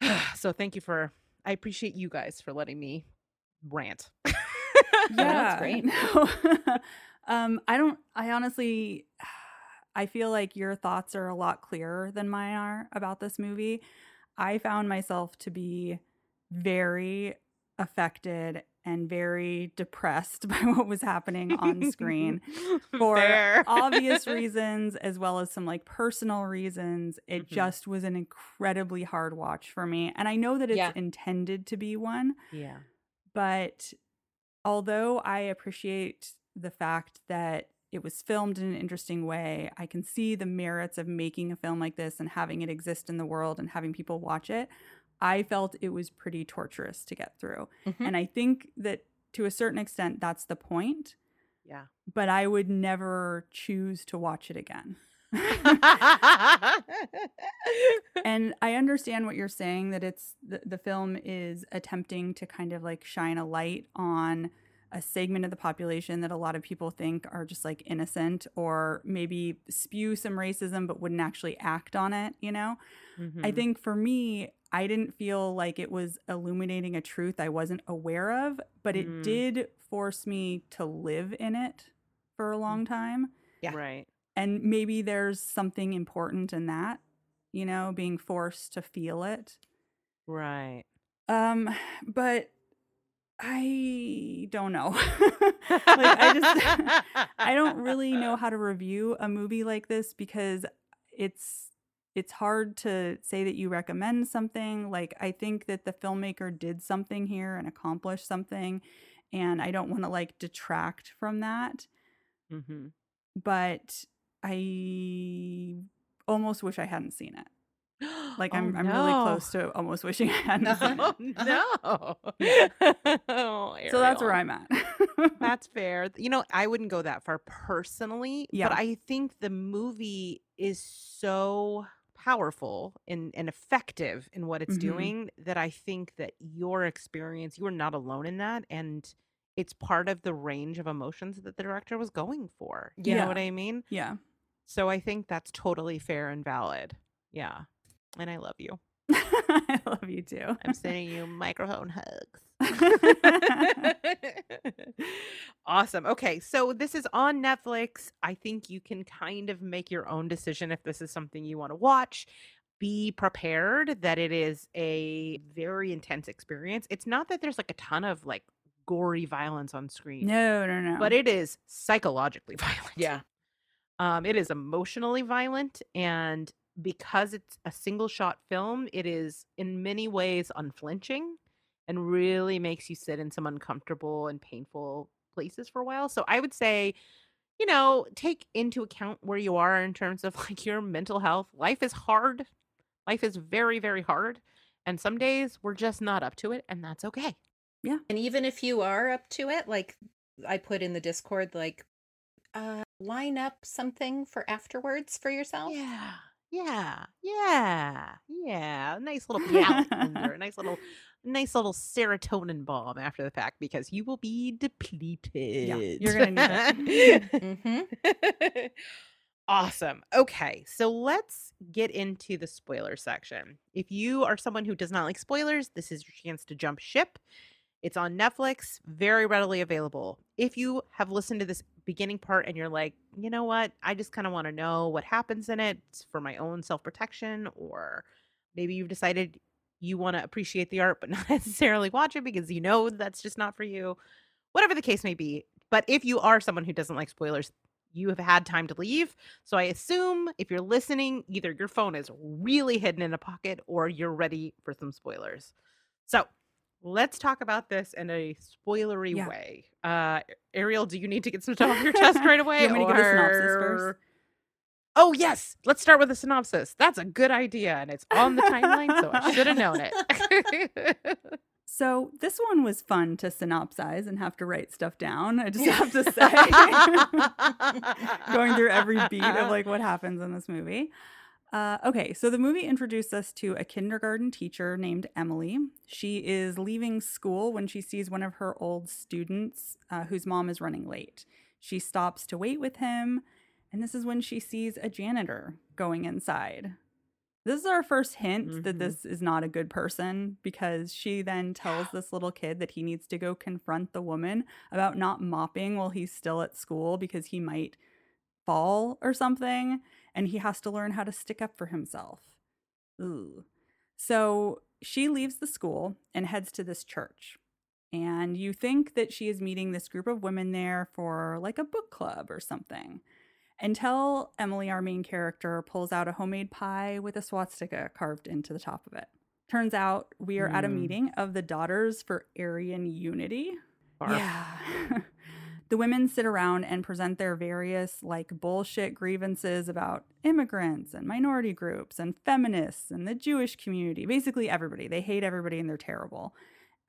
[sighs] so thank you for i appreciate you guys for letting me rant [laughs] yeah, that's great. no. [laughs] um, I don't. I honestly, [sighs] I feel like your thoughts are a lot clearer than mine are about this movie. I found myself to be very affected and very depressed [laughs] by what was happening on screen for Fair. obvious reasons as well as some like personal reasons. It Mhm. just was an incredibly hard watch for me. And I know that it's Yeah. intended to be one, yeah but although I appreciate the fact that it was filmed in an interesting way, I can see the merits of making a film like this and having it exist in the world and having people watch it. I felt it was pretty torturous to get through. Mhm. And I think that to a certain extent, that's the point, yeah but I would never choose to watch it again. And I understand what you're saying that it's the, the film is attempting to kind of like shine a light on a segment of the population that a lot of people think are just like innocent or maybe spew some racism but wouldn't actually act on it, you know? I Mhm. think for me, I didn't feel like it was illuminating a truth I wasn't aware of, but it Mm. did force me to live in it for a long time Yeah. right and maybe there's something important in that you know being forced to feel it. Right. Um but i don't know. [laughs] Like i just [laughs] i don't really know how to review a movie like this because it's it's hard to say that you recommend something. Like i think that the filmmaker did something here and accomplished something and i don't want to like detract from that. Hmm but I almost wish I hadn't seen it. Like Oh, I'm I'm really close to almost wishing [laughs] I [laughs] hadn't seen Oh it. no! Yeah. [laughs] Oh, So that's where I'm at. That's fair. You know, I wouldn't go that far personally, Yeah. but I think the movie is so powerful and, and effective in what it's Mhm. doing that I think that your experience, you are not alone in that. And it's part of the range of emotions that the director was going for. You Yeah. know what I mean? yeah. So I think that's totally fair and valid. Yeah. And I love you. [laughs] I love you too. I'm sending you microphone hugs. [laughs] [laughs] awesome. Okay, so this is on Netflix. I think you can kind of make your own decision if this is something you want to watch. Be prepared that it is a very intense experience. It's not that there's like a ton of like gory violence on screen, no, no, no. but it is psychologically violent. Yeah. Um, it is emotionally violent, and because it's a single shot film, it is in many ways unflinching and really makes you sit in some uncomfortable and painful places for a while. So I would say, you know, take into account where you are in terms of [laughs] like your mental health. Life is hard. Life is very, very hard. And some days we're just not up to it, and that's okay. Yeah. And even if you are up to it, like I put in the Discord, like uh line up something for afterwards for yourself. Yeah. Yeah. Yeah. Yeah. Nice little palate cleanser, a nice little [laughs] nice little serotonin bomb after the fact because you will be depleted. you're gonna need [laughs] Mm-hmm. awesome. Okay, so let's get into the spoiler section. If you are someone who does not like spoilers, this is your chance to jump ship. It's on Netflix, very readily available. If you have listened to this beginning part and you're like, you know what, I just kind of want to know what happens in it for my own self protection, or maybe you've decided you want to appreciate the art but [laughs] not necessarily watch it because you know that's just not for you, whatever the case may be. But if you are someone who doesn't like spoilers, you have had time to leave. So I assume if you're listening, either your phone is really hidden in a pocket or you're ready for some spoilers. So let's talk about this in a spoilery Yeah. way. Uh, Ariel, do you need to get some stuff off your chest [laughs] right away? You want me to give a synopsis first? or- Oh, yes. Let's start with a synopsis. That's a good idea. And it's on the timeline, so I should have known it. [laughs] So this one was fun to synopsize and have to write stuff down. I just have to [laughs] say, going through every beat of like what happens in this movie. Uh, okay, so the movie introduced us to a kindergarten teacher named Emily. She is leaving school when she sees one of her old students uh, whose mom is running late. She stops to wait with him, and this is when she sees a janitor going inside. This is our first hint that Mhm. this is not a good person because she then tells this little kid that he needs to go confront the woman about not mopping while he's still at school because he might fall or something and he has to learn how to stick up for himself. Ooh. So she leaves the school and heads to this church. And you think that she is meeting this group of women there for like a book club or something. Until Emily, our main character, pulls out a homemade pie with a swastika carved into the top of it. Turns out we are at a Mm. meeting of the Daughters for Aryan Unity. Barf. Yeah. [laughs] the women sit around and present their various like bullshit grievances about immigrants and minority groups and feminists and the Jewish community. Basically everybody. They hate everybody and they're terrible.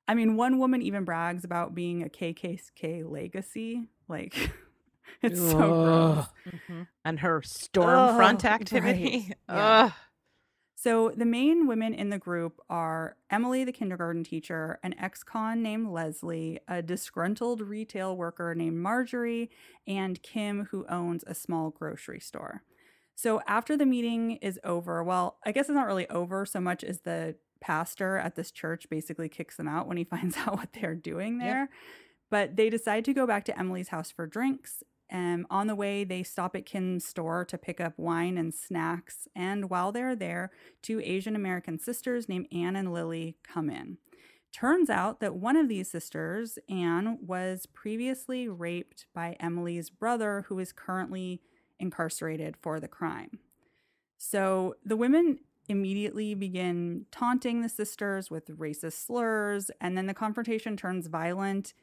I mean, one woman even brags about being a KKK legacy. Like [laughs] it's so gross. Ugh. Mhm. And her Stormfront Ugh, activity. right, yeah. So the main women in the group are Emily, the kindergarten teacher, an ex-con named Leslie, a disgruntled retail worker named Marjorie, and Kim, who owns a small grocery store. So after the meeting is over, well, I guess it's not really over so much as the pastor at this church basically kicks them out when he [laughs] finds out what they're doing Yep. there. But they decide to go back to Emily's house for drinks. Um, on the way, they stop at Kim's store to pick up wine and snacks. And while they're there, two Asian American sisters named Anne and Lily come in. Turns out that one of these sisters, Anne, was previously raped by Emily's brother, who is currently incarcerated for the crime. So the women immediately begin taunting the sisters with racist slurs, and then the confrontation turns violent,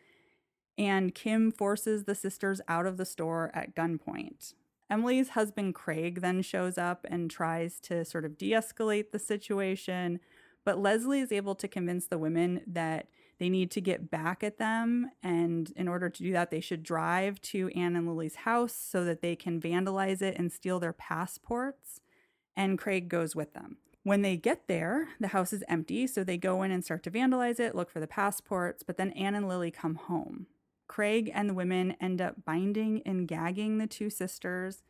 and Kim forces the sisters out of the store at gunpoint. Emily's husband, Craig, then shows up and tries to sort of de escalate the situation, but Leslie is able to convince the women that they need to get back at them. And in order to do that, they should drive to Anne and Lily's house so that they can vandalize it and steal their passports. And Craig goes with them. When they get there, the house is empty, so they go in and start to vandalize it, look for the passports, but then Anne and Lily come home. Craig and the women end up binding and gagging the two sisters.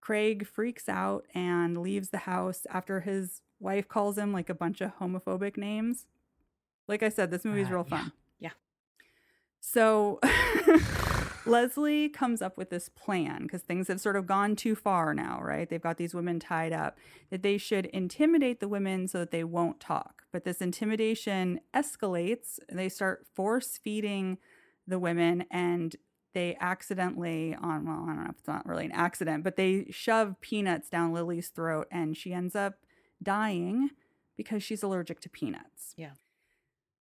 Craig freaks out and leaves the house after his wife calls him like a bunch of homophobic names. Like I said, this movie's Uh, real yeah. fun. Yeah. So [laughs] Leslie comes up with this plan because things have sort of gone too far now, right? They've got these women tied up that they should intimidate the women so that they won't talk. But this intimidation escalates. They start force feeding the women and they accidentally on well, I don't know if it's not really an accident, but they shove peanuts down Lily's throat and she ends up dying because she's allergic to peanuts. Yeah.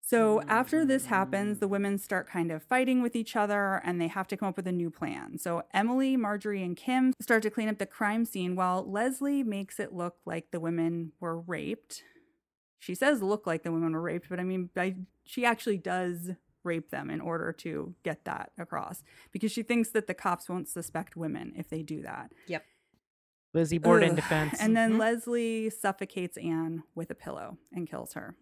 So after this happens, the women start kind of fighting with each other and they have to come up with a new plan. So Emily, Marjorie, and Kim start to clean up the crime scene while Leslie makes it look like the women were raped. She says look like the women were raped, but I mean, by, she actually does rape them in order to get that across because she thinks that the cops won't suspect women if they do that. Yep. Lizzie Borden Ugh. defense. And then Mhm. Leslie suffocates Anne with a pillow and kills her.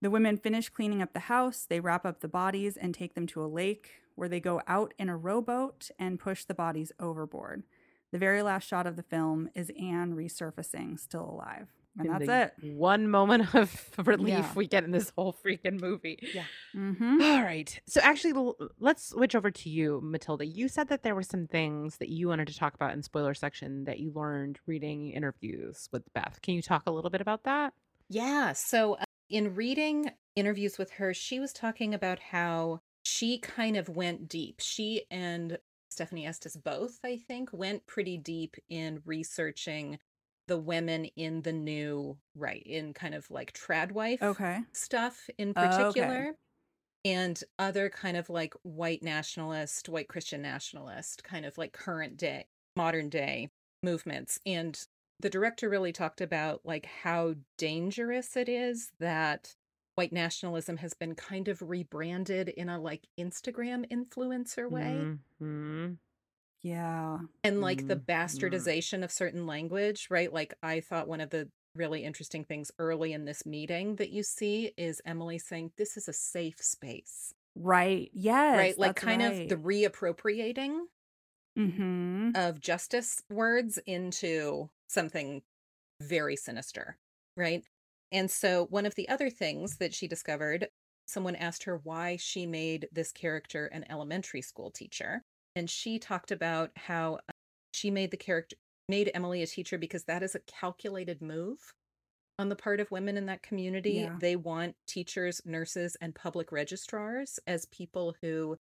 The women finish cleaning up the house, they wrap up the bodies and take them to a lake where they go out in a rowboat and push the bodies overboard. The very last shot of the film is Anne resurfacing, still alive. And In that's it. One moment [laughs] of relief Yeah. we get in this whole freaking movie. Yeah. Mm-hmm. All right. So actually, let's switch over to you, Matilda. You said that there were some things that you wanted to talk about in spoiler section that you learned reading interviews with Beth. Can you talk a little bit about that? Yeah. So, uh, in reading interviews with her, she was talking about how she kind of went deep. She and Stefanie Estes both, I think, went pretty deep in researching the women in the new right in kind of like tradwife Okay. stuff in Oh, okay. particular and other kind of like white nationalist white christian nationalist kind of like current day modern day movements and the director really talked about like how dangerous it is that white nationalism has been kind of rebranded in a like instagram influencer way Mhm. Yeah. and like the Mm, mm. bastardization of certain language, right? Like I thought one of the really interesting things early in this meeting that you see is Emily saying this is a safe space. Right. Yes. right? Like kind right. of the reappropriating Mhm. of justice words into something very sinister, right? And so one of the other things that she discovered, someone asked her why she made this character an elementary school teacher, and she talked about how uh, she made the character made Emily a teacher because that is a calculated move on the part of women in that community. Yeah. They want teachers, nurses, and public registrars as people who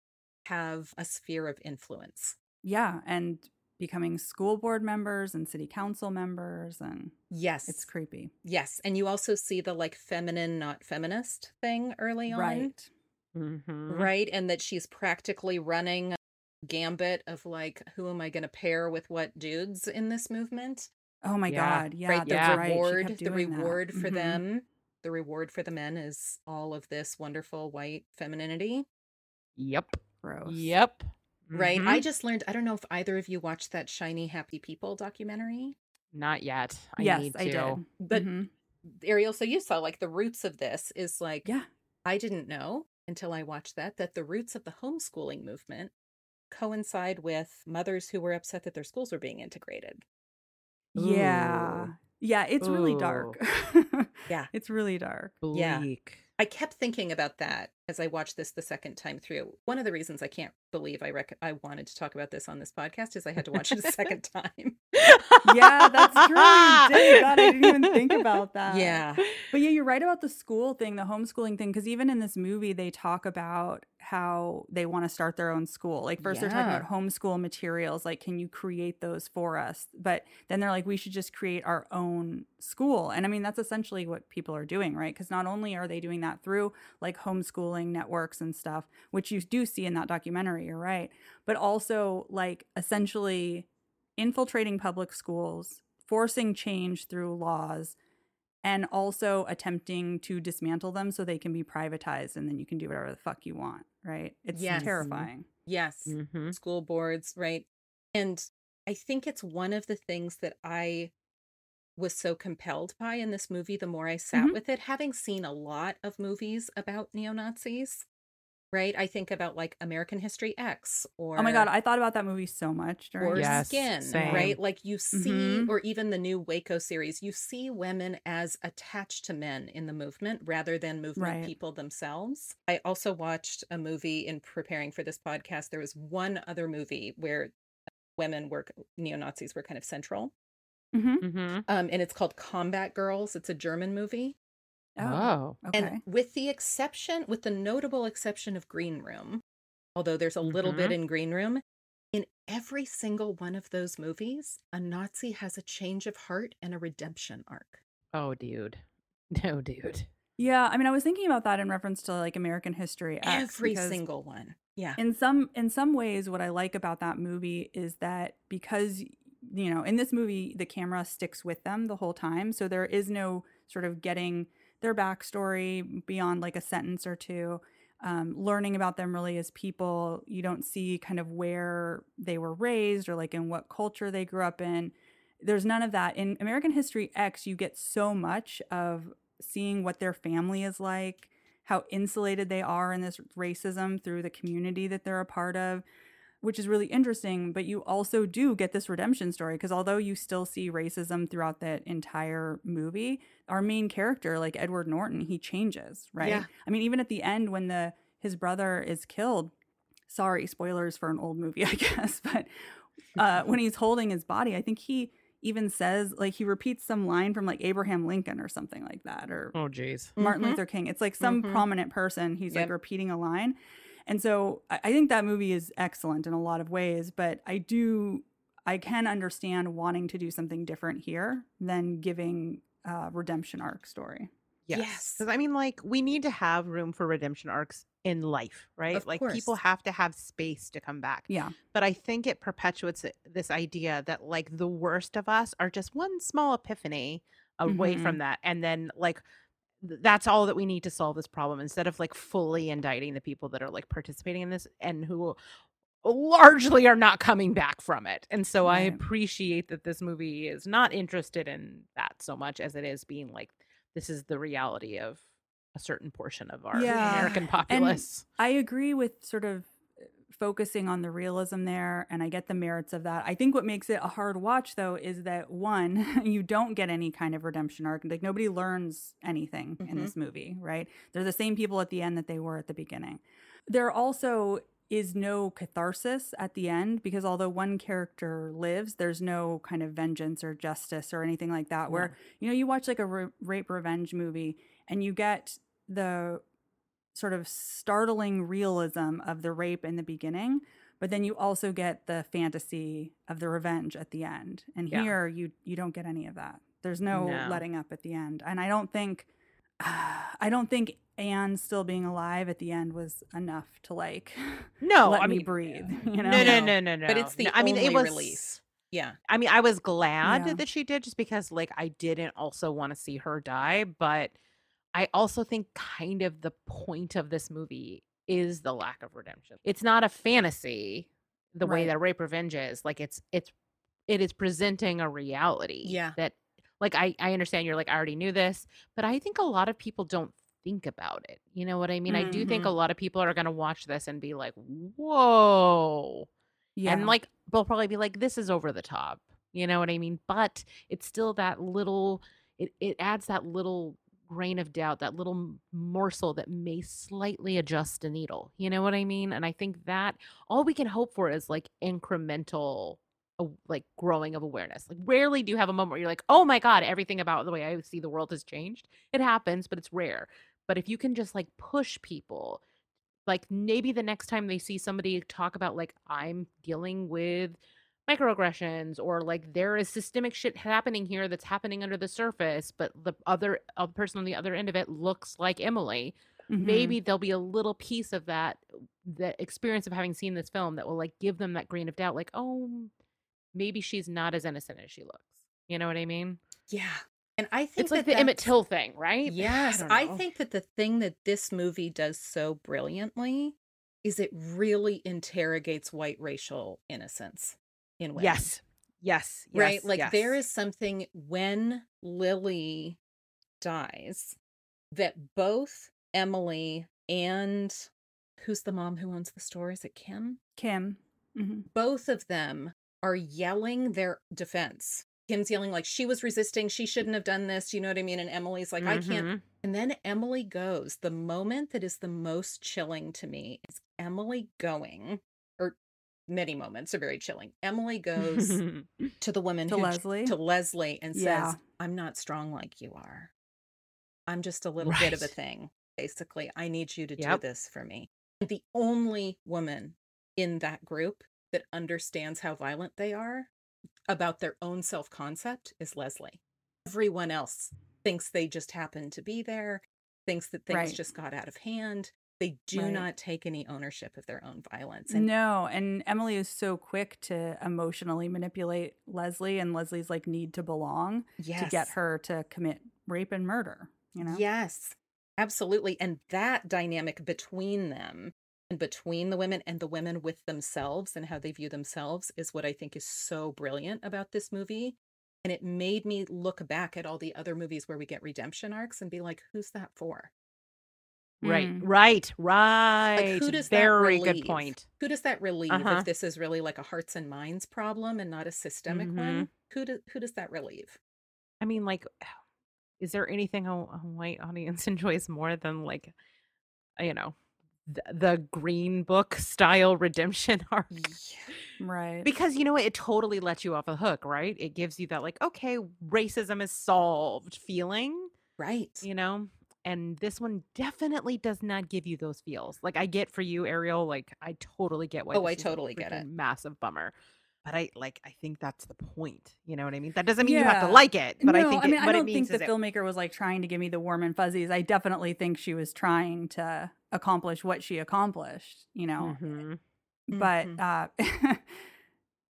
have a sphere of influence. Yeah, and becoming school board members and city council members and Yes. it's creepy. Yes, and you also see the like feminine, not feminist thing early on, Right. Mhm. right? And that she's practically running gambit of like, who am I going to pair with what dudes in this movement? Oh my Yeah, god. Yeah, right, the that's right. Reward, the doing that. reward for Mhm. them, the reward for the men is all of this wonderful white femininity, Yep. Gross. Yep. right? I Mhm. just learned. I don't know if either of you watched that "Shiny Happy People" documentary, Not yet. I yes, need to. I did. but Mhm. Ariel, so you saw like the roots of this is like Yeah. I didn't know until I watched that that the roots of the homeschooling movement coincide with mothers who were upset that their schools were being integrated. Yeah. Ooh. Yeah, it's really dark. Yeah. [laughs] It's really dark. Yeah. Bleak. I kept thinking about that as I watched this the second time through. One of the reasons I can't believe I rec- I wanted to talk about this on this podcast is I had to watch it a second [laughs] time. Yeah, that's true. God, I didn't even think [laughs] about that. yeah. But yeah, you're right about the school thing, the homeschooling thing, because even in this movie, they talk about how they want to start their own school. Like, first they're talking about homeschool materials, like, can you create those for us? But then they're like, we should just create our own school. And I mean, that's essentially what people are doing, right? Because not only are they doing that through like homeschooling networks and stuff, which you do see in that documentary, you're right, but also like essentially infiltrating public schools, forcing change through laws and also attempting to dismantle them so they can be privatized and then you can do whatever the fuck you want, right? It's Yes. terrifying. Yes. Mhm. School boards, right? And I think it's one of the things that I was so compelled by in this movie the more I sat Mhm. with it, having seen a lot of movies about neo Nazis, right? I think about like American History X or Oh my god, I thought about that movie so much during or Yes, skin, same. right? Like you see, Mhm. or even the new Waco series, you see women as attached to men in the movement rather than movement Right. people themselves. I also watched a movie in preparing for this podcast. There was one other movie where women were neo Nazis were kind of central, Mhm. Mhm. um, and it's called Combat Girls. It's a German movie. Oh, okay. And with the exception, with the notable exception of Green Room, although there's a little bit mm-hmm. in Green Room, in every single one of those movies, a Nazi has a change of heart and a redemption arc. Oh, dude. [laughs] No, dude. yeah, I mean, I was thinking about that in reference to like American History X. every single one. Yeah. in some in some ways what i like about that movie is that because you know in this movie the camera sticks with them the whole time so there is no sort of getting their backstory beyond like a sentence or two. Um, learning about them really as people you don't see kind of where they were raised or like in what culture they grew up in. There's none of that. In american history x you get so much of seeing what their family is like how insulated they are in this racism through the community that they're a part of, which is really interesting. But you also do get this redemption story because although you still see racism throughout that entire movie, our main character, like Edward Norton, he changes, right? Yeah. I mean, even at the end when the his brother is killed, sorry, spoilers for an old movie, [laughs] I guess, but uh, when he's holding his body, I think he even says like he repeats some line from like Abraham Lincoln or something like that, or Oh, jeez. Martin Mhm. Luther King. It's like some Mhm. prominent person. He's Yep. like repeating a line. And so I I think that movie is excellent in a lot of ways, but I do I can understand wanting to do something different here than giving a redemption arc story. Yes. Yes. Because I mean, like, we need to have room for redemption arcs in life, right? Of like, people have to have space to come back. Yeah. But I think it perpetuates this idea that, like, the worst of us are just one small epiphany away Mhm. from that. And then, like, th- that's all that we need to solve this problem instead of like fully indicting the people that are like participating in this and who largely are not coming back from it. And so I appreciate that this movie is not interested in that so much as it is being like this is the reality of a certain portion of our Yeah. American populace. I agree with sort of focusing on the realism there, and I get the merits of that. I think what makes it a hard watch, though, is that one, [laughs] you don't get any kind of redemption arc. Like nobody learns anything in Mhm. this movie, right? They're the same people at the end that they were at the beginning. There also is no catharsis at the end because although one character lives, there's no kind of vengeance or justice or anything like that. Where you know you watch like a ra- rape revenge movie and you get the sort of startling realism of the rape in the beginning but then you also get the fantasy of the revenge at the end and Yeah. here you you don't get any of that there's no, No. letting up at the end and i don't think [sighs] i don't think anne still being alive at the end was enough to like [laughs] No, let I me mean breathe [laughs] you know No, no, No. no, no, no. But it's the No, I mean, it was release. Yeah. I mean, I was glad Yeah. that she did just because like I didn't also want to see her die, but I also think kind of the point of this movie is the lack of redemption. It's not a fantasy the way that rape revenge is. Like it's it's it is presenting a reality. Yeah. That like I I understand you're like I already knew this, but I think a lot of people don't think about it. You know what I mean? I do think a mm-hmm. lot of people are going to watch this and be like, "Whoa." yeah And like they'll probably be like, this is over the top. You know what I mean? But it's still that little it, it adds that little grain of doubt, that little morsel that may slightly adjust a needle. You know what I mean? And I think that all we can hope for is like incremental like growing of awareness. Like rarely do you have a moment where you're like, "Oh my god, everything about the way I see the world has changed." It happens, but it's rare. But if you can just like push people like maybe the next time they see somebody talk about like i'm dealing with microaggressions or like there is systemic shit happening here that's happening under the surface but the other person on the other end of it looks like emily Mhm. maybe there'll be a little piece of that the experience of having seen this film that will like give them that grain of doubt like oh maybe she's not as innocent as she looks you know what i mean Yeah. And I think it's like the emmett till thing right [laughs] Yes, don't I, think that the thing that this movie does so brilliantly is it really interrogates white racial innocence in women. yes yes right? Like there yes. is something when Lily dies that both Emily and who's the mom who owns the store? Is it Kim? kim Mhm. Both of them are yelling their defense. Kim's yelling like she was resisting, she shouldn't have done this, you know what I mean? And Emily's like, I can't Mhm. and then Emily goes. The moment that is the most chilling to me is Emily going, many moments are very chilling. Emily [laughs] goes to the woman To who, Leslie? to Leslie and Yeah. says, "I'm not strong like you are. I'm just a little bit of a thing. Basically, I need you to Yep. do this for me." And the only woman in that group that understands how violent they are about their own self-concept is Leslie. Everyone else thinks they just happened to be there, thinks that things Right. just got out of hand. They do Right. not take any ownership of their own violence. And no, and Emily is so quick to emotionally manipulate Leslie, and Leslie's like need to belong to get her to commit rape and murder. You know, Yes, absolutely. And that dynamic between them and between the women and the women with themselves and how they view themselves is what I think is so brilliant about this movie. And it made me look back at all the other movies where we get redemption arcs and be like, who's that for? Right, Mm. right, right. who does that Very good relieve? point. Who does that relieve Uh-huh. if this is really like a hearts and minds problem and not a systemic Mm-hmm. one? Who do, who does that relieve? I mean, like, [sighs] is there anything a, a white audience [laughs] enjoys more than like, you know, the, the Green Book style redemption [laughs] arc? right. Because you know what, it totally lets you off the hook, right? It gives you that like, okay, racism is solved feeling. Right. You know, and this one definitely does not give you those feels. Like I get for you, Ariel. Like I totally get why. Oh, I totally get it. Massive bummer. But I like. I think that's the point. You know what I mean? That doesn't mean you have to like it. But no, I think. I mean, it, I don't think the is it- filmmaker was like trying to give me the warm and fuzzies. I definitely think she was trying to accomplish what she accomplished, you know. Mhm. But Mhm. uh [laughs]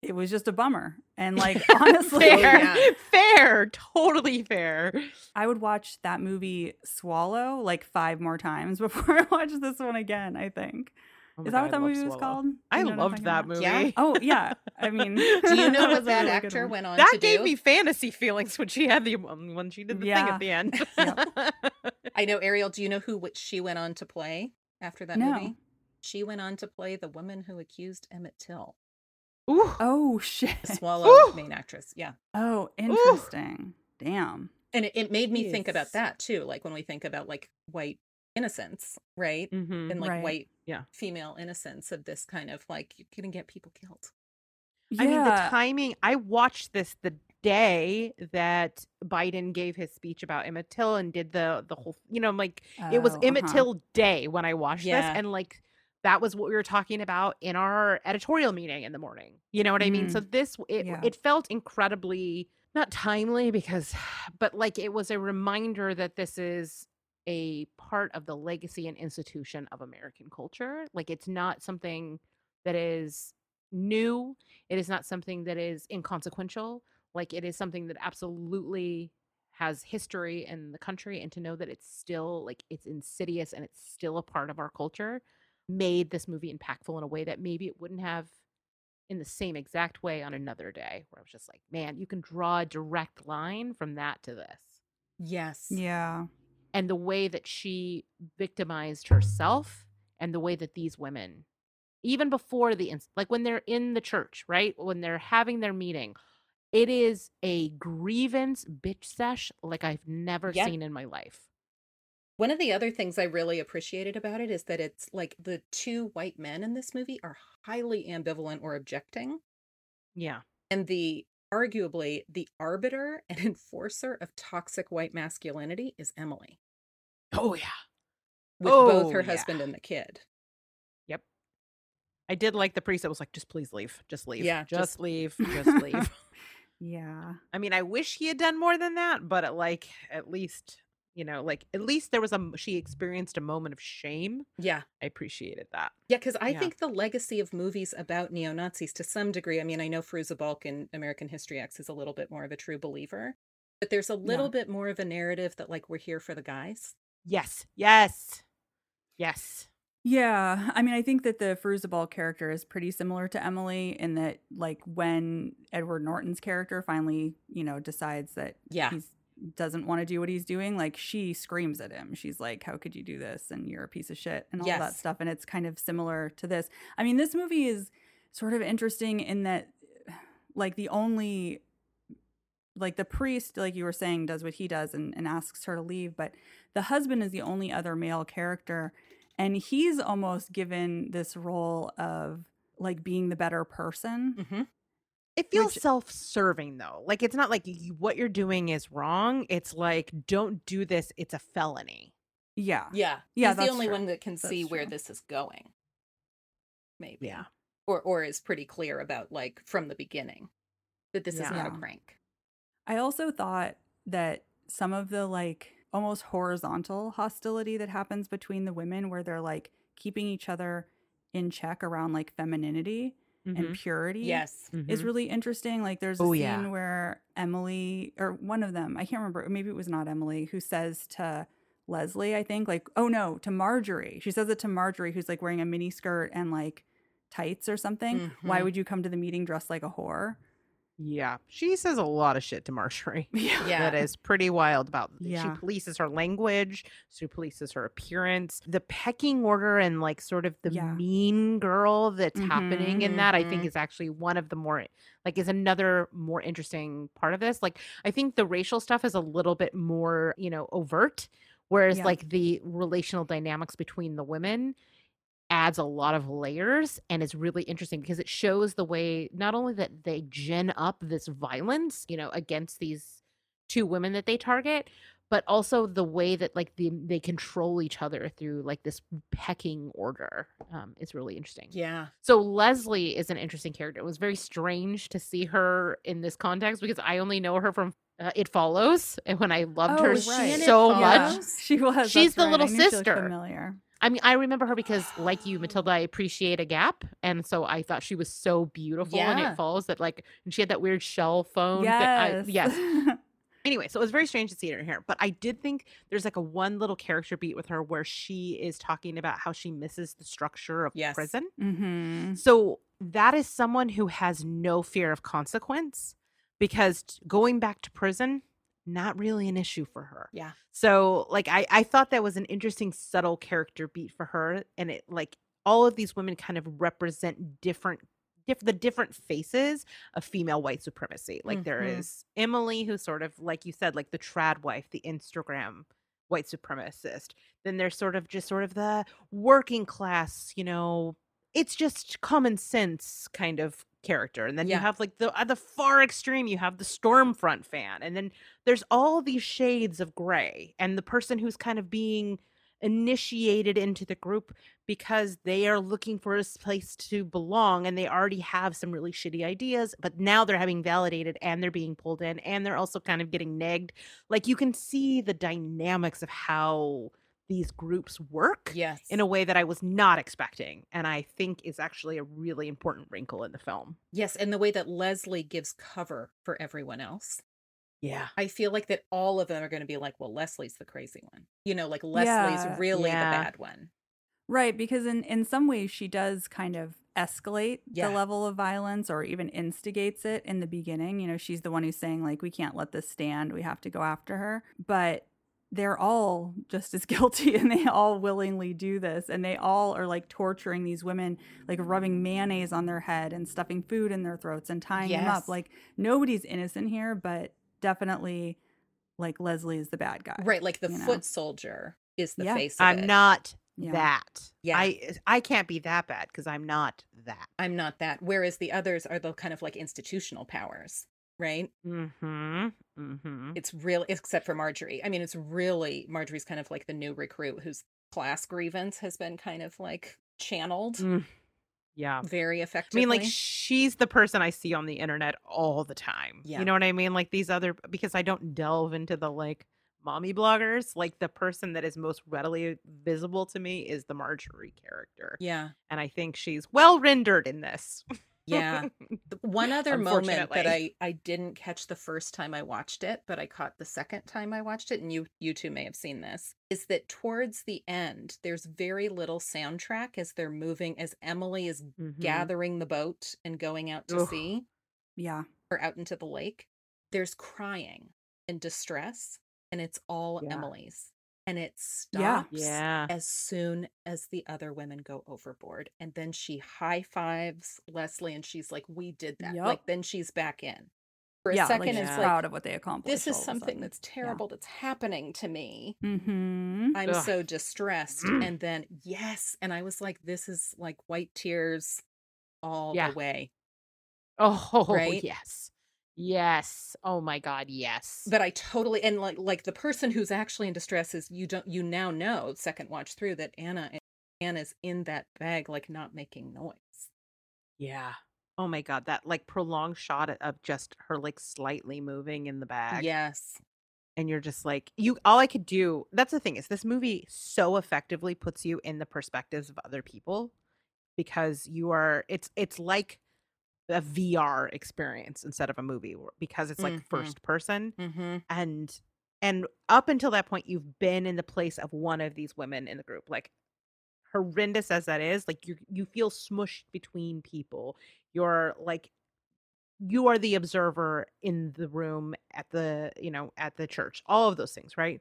it was just a bummer. And like [laughs] honestly, Oh, fair, yeah. fair, totally fair. I would watch that movie Swallow like five more times [laughs] before I watch this one again, I think. Oh Is that God, what that I love movie was called? I you I'm loved that about? movie. Yeah. Oh yeah. I [laughs] mean Do you know what that actor went on that to gave do? me fantasy feelings when she had the um, when she did the thing at the end. I know Ariel. Do you know who which she went on to play after that No. movie? She went on to play the woman who accused Emmett Till, Ooh. Oh shit. the Swallow Ooh. [laughs] main actress. Yeah, Oh, interesting. Damn. and it, it made me think about that too. Like when we think about like white innocence, right? Mhm. And like Right. white Yeah. female innocence of this kind of like you're gonna get people killed. I mean, the timing. I watched this the day that Biden gave his speech about Emmett Till and did the the whole. You know, I'm like it was Oh, Emmett uh-huh. Till Day when I watched Yeah. this, and like that was what we were talking about in our editorial meeting in the morning. You know what I mean? So mm. this it Yeah. it felt incredibly not timely because, [sighs] but like it was a reminder that this is a part of the legacy and institution of American culture. Like it's not something that is new. It is not something that is inconsequential. Like it is something that absolutely has history in the country and to know that it's still like it's insidious and it's still a part of our culture made this movie impactful in a way that maybe it wouldn't have in the same exact way on another day where I was just like, man, you can draw a direct line from that to this Yes. Yeah. and the way that she victimized herself and the way that these women even before the ins- like when they're in the church right when they're having their meeting it is a grievance bitch sesh like i've never Yeah. seen in my life One of the other things I really appreciated about it is that it's like the two white men in this movie are highly ambivalent or objecting. yeah And the arguably the arbiter and enforcer of toxic white masculinity is Emily, oh yeah with Oh, both her yeah. husband and the kid. yep i did like the priest that was like just please leave just leave Yeah, just, just- leave just [laughs] leave Yeah. i mean i wish he had done more than that but at like at least you know like at least there was a she experienced a moment of shame Yeah. i appreciated that Yeah, because I Yeah. think the legacy of movies about neo Nazis to some degree, I mean, I know Fairuza Balk in American History X is a little bit more of a true believer, but there's a little bit more of a narrative that, like, we're here for the guys. Yes. Yes. Yes. Yeah, I mean, I think that the Fairuza Balk character is pretty similar to Emily in that, like, when Edward Norton's character finally, you know, decides that Yeah. he doesn't want to do what he's doing, like, she screams at him. She's like, "How could you do this?" And you're a piece of shit, and all that stuff. And it's kind of similar to this. I mean, this movie is sort of interesting in that, like, the only like the priest, like you were saying, does what he does and, and asks her to leave, but the husband is the only other male character and he's almost given this role of like being the better person Mm-hmm. It feels Which- self-serving though. Like it's not like you, what you're doing is wrong. It's like don't do this. It's a felony. yeah Yeah. Yeah, He's the only true. one that can see That's where this is going. Maybe. Yeah. Or or is pretty clear about like from the beginning that this is not a prank. i also thought that some of the like almost horizontal hostility that happens between the women where they're like keeping each other in check around like femininity and purity Yes. is Mhm. really interesting. Like there's a Oh, scene yeah. where Emily or one of them, I can't remember, maybe it was not Emily, who says to Leslie, I think, like, oh no, to Marjorie. She says it to Marjorie, who's like wearing a mini skirt and like tights or something. Why Mhm. would you come to the meeting dressed like a whore? Yeah. She says a lot of shit to Marjorie. Yeah. [laughs] Yeah. That is pretty wild about Yeah. she polices her language, she polices her appearance, the pecking order and like sort of the Yeah. mean girl that's happening in that I think Mhm. is actually one of the more like is another more interesting part of this. Like I think the racial stuff is a little bit more, you know, overt whereas Yeah. like the relational dynamics between the women adds a lot of layers and is really interesting because it shows the way not only that they gin up this violence, you know, against these two women that they target, but also the way that like the, they control each other through like this pecking order um, is really interesting. Yeah. So Leslie is an interesting character. It was very strange to see her in this context because I only know her from uh, It Follows, and when I loved Oh, her Was she in It so much. She was. She's that's the right. little I knew she looked sister. Familiar. I mean, I remember her because, like you, Matilda, I appreciate a gap, and so I thought she was so beautiful in Yeah. It Follows that like, and she had that weird shell phone. that Yes. I, yes, [laughs] Anyway, so it was very strange to see her here, but I did think there's like a one little character beat with her where she is talking about how she misses the structure of Yes. prison. mm-hmm. So that is someone who has no fear of consequence because going back to prison, not really an issue for her. Yeah. So like I I thought that was an interesting subtle character beat for her and it like all of these women kind of represent different diff- the different faces of female white supremacy. Like there Mhm. is Emily who's sort of like you said like the trad wife, the Instagram white supremacist. Then there's sort of just sort of the working class, you know, it's just common sense kind of character. And then Yeah. you have like the at the far extreme, you have the Stormfront fan. And then there's all these shades of gray. And the person who's kind of being initiated into the group because they are looking for a place to belong and they already have some really shitty ideas, but now they're having validated and they're being pulled in and they're also kind of getting negged. Like you can see the dynamics of how these groups work Yes. in a way that I was not expecting. And I think is actually a really important wrinkle in the film. yes, and the way that Leslie gives cover for everyone else. Yeah. I feel like that all of them are going to be like, well, Leslie's the crazy one. You know, like Leslie's Yeah. really Yeah. the bad one. Right, because in in some ways she does kind of escalate Yeah. the level of violence or even instigates it in the beginning. You know, she's the one who's saying like we can't let this stand. We have to go after her. But they're all just as [laughs] guilty and they all willingly do this and they all are like torturing these women like rubbing mayonnaise on their head and stuffing food in their throats and tying them up like nobody's innocent here but definitely like leslie is the bad guy Right. Like the you know? foot soldier is the Yeah. face of I'm it. not Yeah. that. Yeah. I I can't be that bad because I'm not that. I'm not that. Whereas the others are the kind of like institutional powers, right? Mm-hmm. Mm-hmm. It's real, except for Marjorie. I mean, it's really Marjorie's kind of like the new recruit whose class grievance has been kind of like channeled Mm. Yeah. very effectively. I mean, like she's the person I see on the internet all the time. Yeah. You know what I mean? Like these other because I don't delve into the like mommy bloggers. Like the person that is most readily visible to me is the Marjorie character, yeah, and I think she's well rendered in this. [laughs] yeah. [laughs] One other moment that I I didn't catch the first time I watched it, but I caught the second time I watched it, and you you two may have seen this, is that towards the end there's very little soundtrack as they're moving as Emily is Mhm. gathering the boat and going out to Ugh. sea yeah or out into the lake. There's crying and distress, and it's all Yeah. Emily's, and it Yeah. stops Yeah. as soon as the other women go overboard. And then she high fives Leslie and she's like, We did that. Yup. Like, then she's back in. For a yeah second, like it's she's like, proud of what they accomplished This is all of a something sudden. that's terrible that's happening to me. mm-hmm I'm Ugh. so distressed. Mm. And then, yes. And I was like, This is like white tears all Yeah. the way. Oh [laughs] Right? yes. Yes. Oh my God. Yes. But I totally and like like the person who's actually in distress is you don't you now know second watch through that Anna Anna's in that bag like not making noise. Yeah. Oh my god, that like prolonged shot of just her like slightly moving in the bag. Yes. and you're just like you all i could do that's the thing is this movie so effectively puts you in the perspectives of other people because you are it's it's like a vr experience instead of a movie because it's like Mhm. first person Mm-hmm. and and up until that point you've been in the place of one of these women in the group like horrendous as that is like you you feel smushed between people you're like you are the observer in the room at the you know at the church all of those things right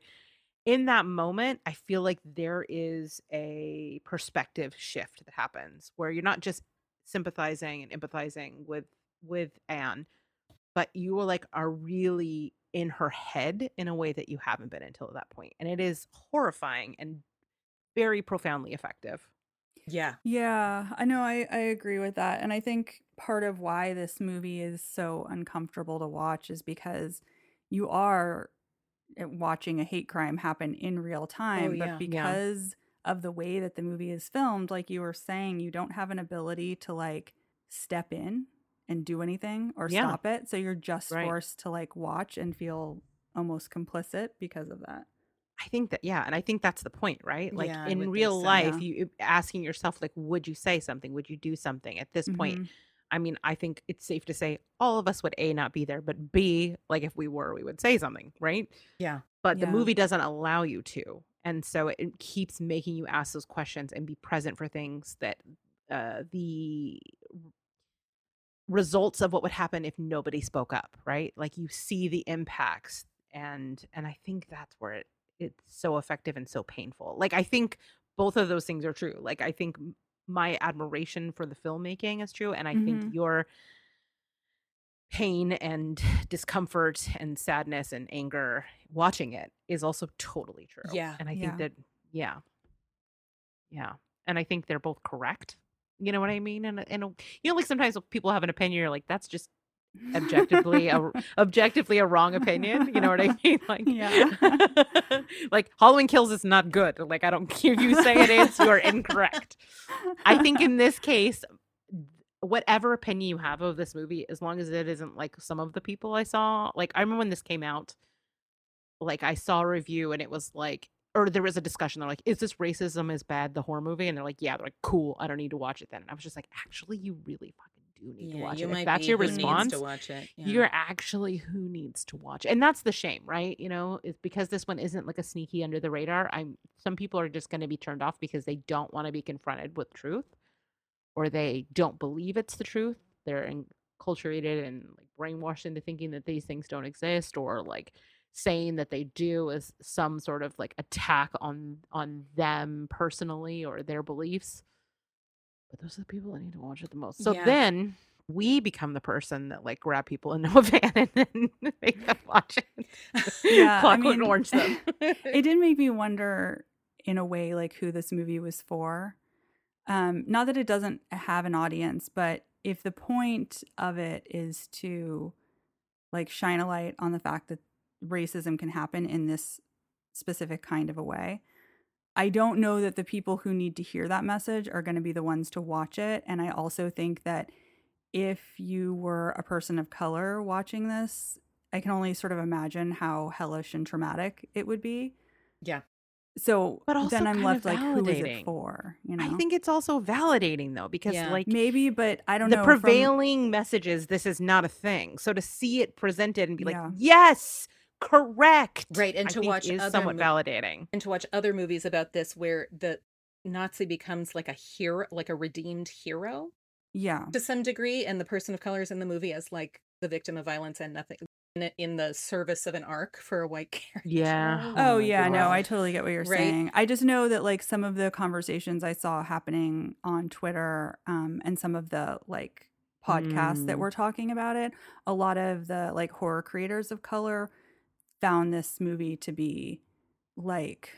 in that moment i feel like there is a perspective shift that happens where you're not just sympathizing and empathizing with with anne but you are like are really in her head in a way that you haven't been until that point and it is horrifying and very profoundly effective Yeah. Yeah, I know. I, I agree with that. And I think part of why this movie is so uncomfortable to watch is because you are uh, watching a hate crime happen in real time, yeah. but because of the way that the movie is filmed, like you were saying, you don't have an ability to like step in and do anything or Yeah. stop it. So you're just Right. forced to like watch and feel almost complicit because of that. I think that yeah, and I think that's the point, right? Like Yeah, in real so, life, yeah. you asking yourself like, would you say something? Would you do something? At this point, Mhm. I mean, I think it's safe to say all of us would a not be there, but b like if we were, we would say something, right? Yeah. But the movie doesn't allow you to, and so it, keeps making you ask those questions and be present for things that uh, the results of what would happen if nobody spoke up, right? Like you see the impacts, and and I think that's where it it's so effective and so painful. Like I think both of those things are true. Like I think my admiration for the filmmaking is true, and I Mhm. think your pain and [laughs] discomfort and sadness and anger watching it is also totally true. Yeah. And I think Yeah. that yeah. Yeah. And I think they're both correct. You know what I mm. mean? And and you know like sometimes people have an opinion you're like that's just objectively a [laughs] objectively a wrong opinion, you know what I mean? [laughs] Like Yeah. like Halloween Kills is not good. Like I don't care you say it is, you're incorrect. I think in this case, whatever opinion you have of this movie, as long as it isn't like some of the people I saw, like I remember when this came out, like I saw a review and it was like, or there was a discussion. They're like, "Is this racism is bad?" The horror movie, and they're like, "Yeah." They're like, "Cool, I don't need to watch it then." And I was just like, "Actually, you really fucking do need to watch you it. might If that's be your response, to watch it. Yeah. you're actually who needs to watch it. and that's the shame right you know is because this one isn't like a sneaky under the radar i'm some people are just going to be turned off because they don't want to be confronted with truth or they don't believe it's the truth they're enculturated and like brainwashed into thinking that these things don't exist or like saying that they do is some sort of like attack on on them personally or their beliefs. But those are the people that need to watch it the most. So Yeah. then we become the person that like grab people in no [laughs] van and then make them watch it. [laughs] Yeah, I clockwork mean- orange them. [laughs] it did make me wonder in a way like who this movie was for um not that it doesn't have an audience but if the point of it is to like shine a light on the fact that racism can happen in this specific kind of a way i don't know that the people who need to hear that message are going to be the ones to watch it and i also think that if you were a person of color watching this i can only sort of imagine how hellish and traumatic it would be Yeah. So But also then I'm left like, who is it for? You know, i think it's also validating though because Yeah. like maybe, but I don't the know. from- prevailing message is this is not a thing so to see it presented and be like Yeah. yes correct Right, and I to think watch is other somewhat mo- validating and to watch other movies about this where the Nazi becomes like a hero, like a redeemed hero yeah, to some degree, and the person of color is in the movie as like the victim of violence and nothing in, it- in the service of an arc for a white [laughs] character. Yeah. Oh Oh my yeah, no, God. I totally get what you're Right. saying. I just know that like some of the conversations I saw happening on Twitter um and some of the like podcasts that Mm. were talking about it, a lot of the like horror creators of color found this movie to be like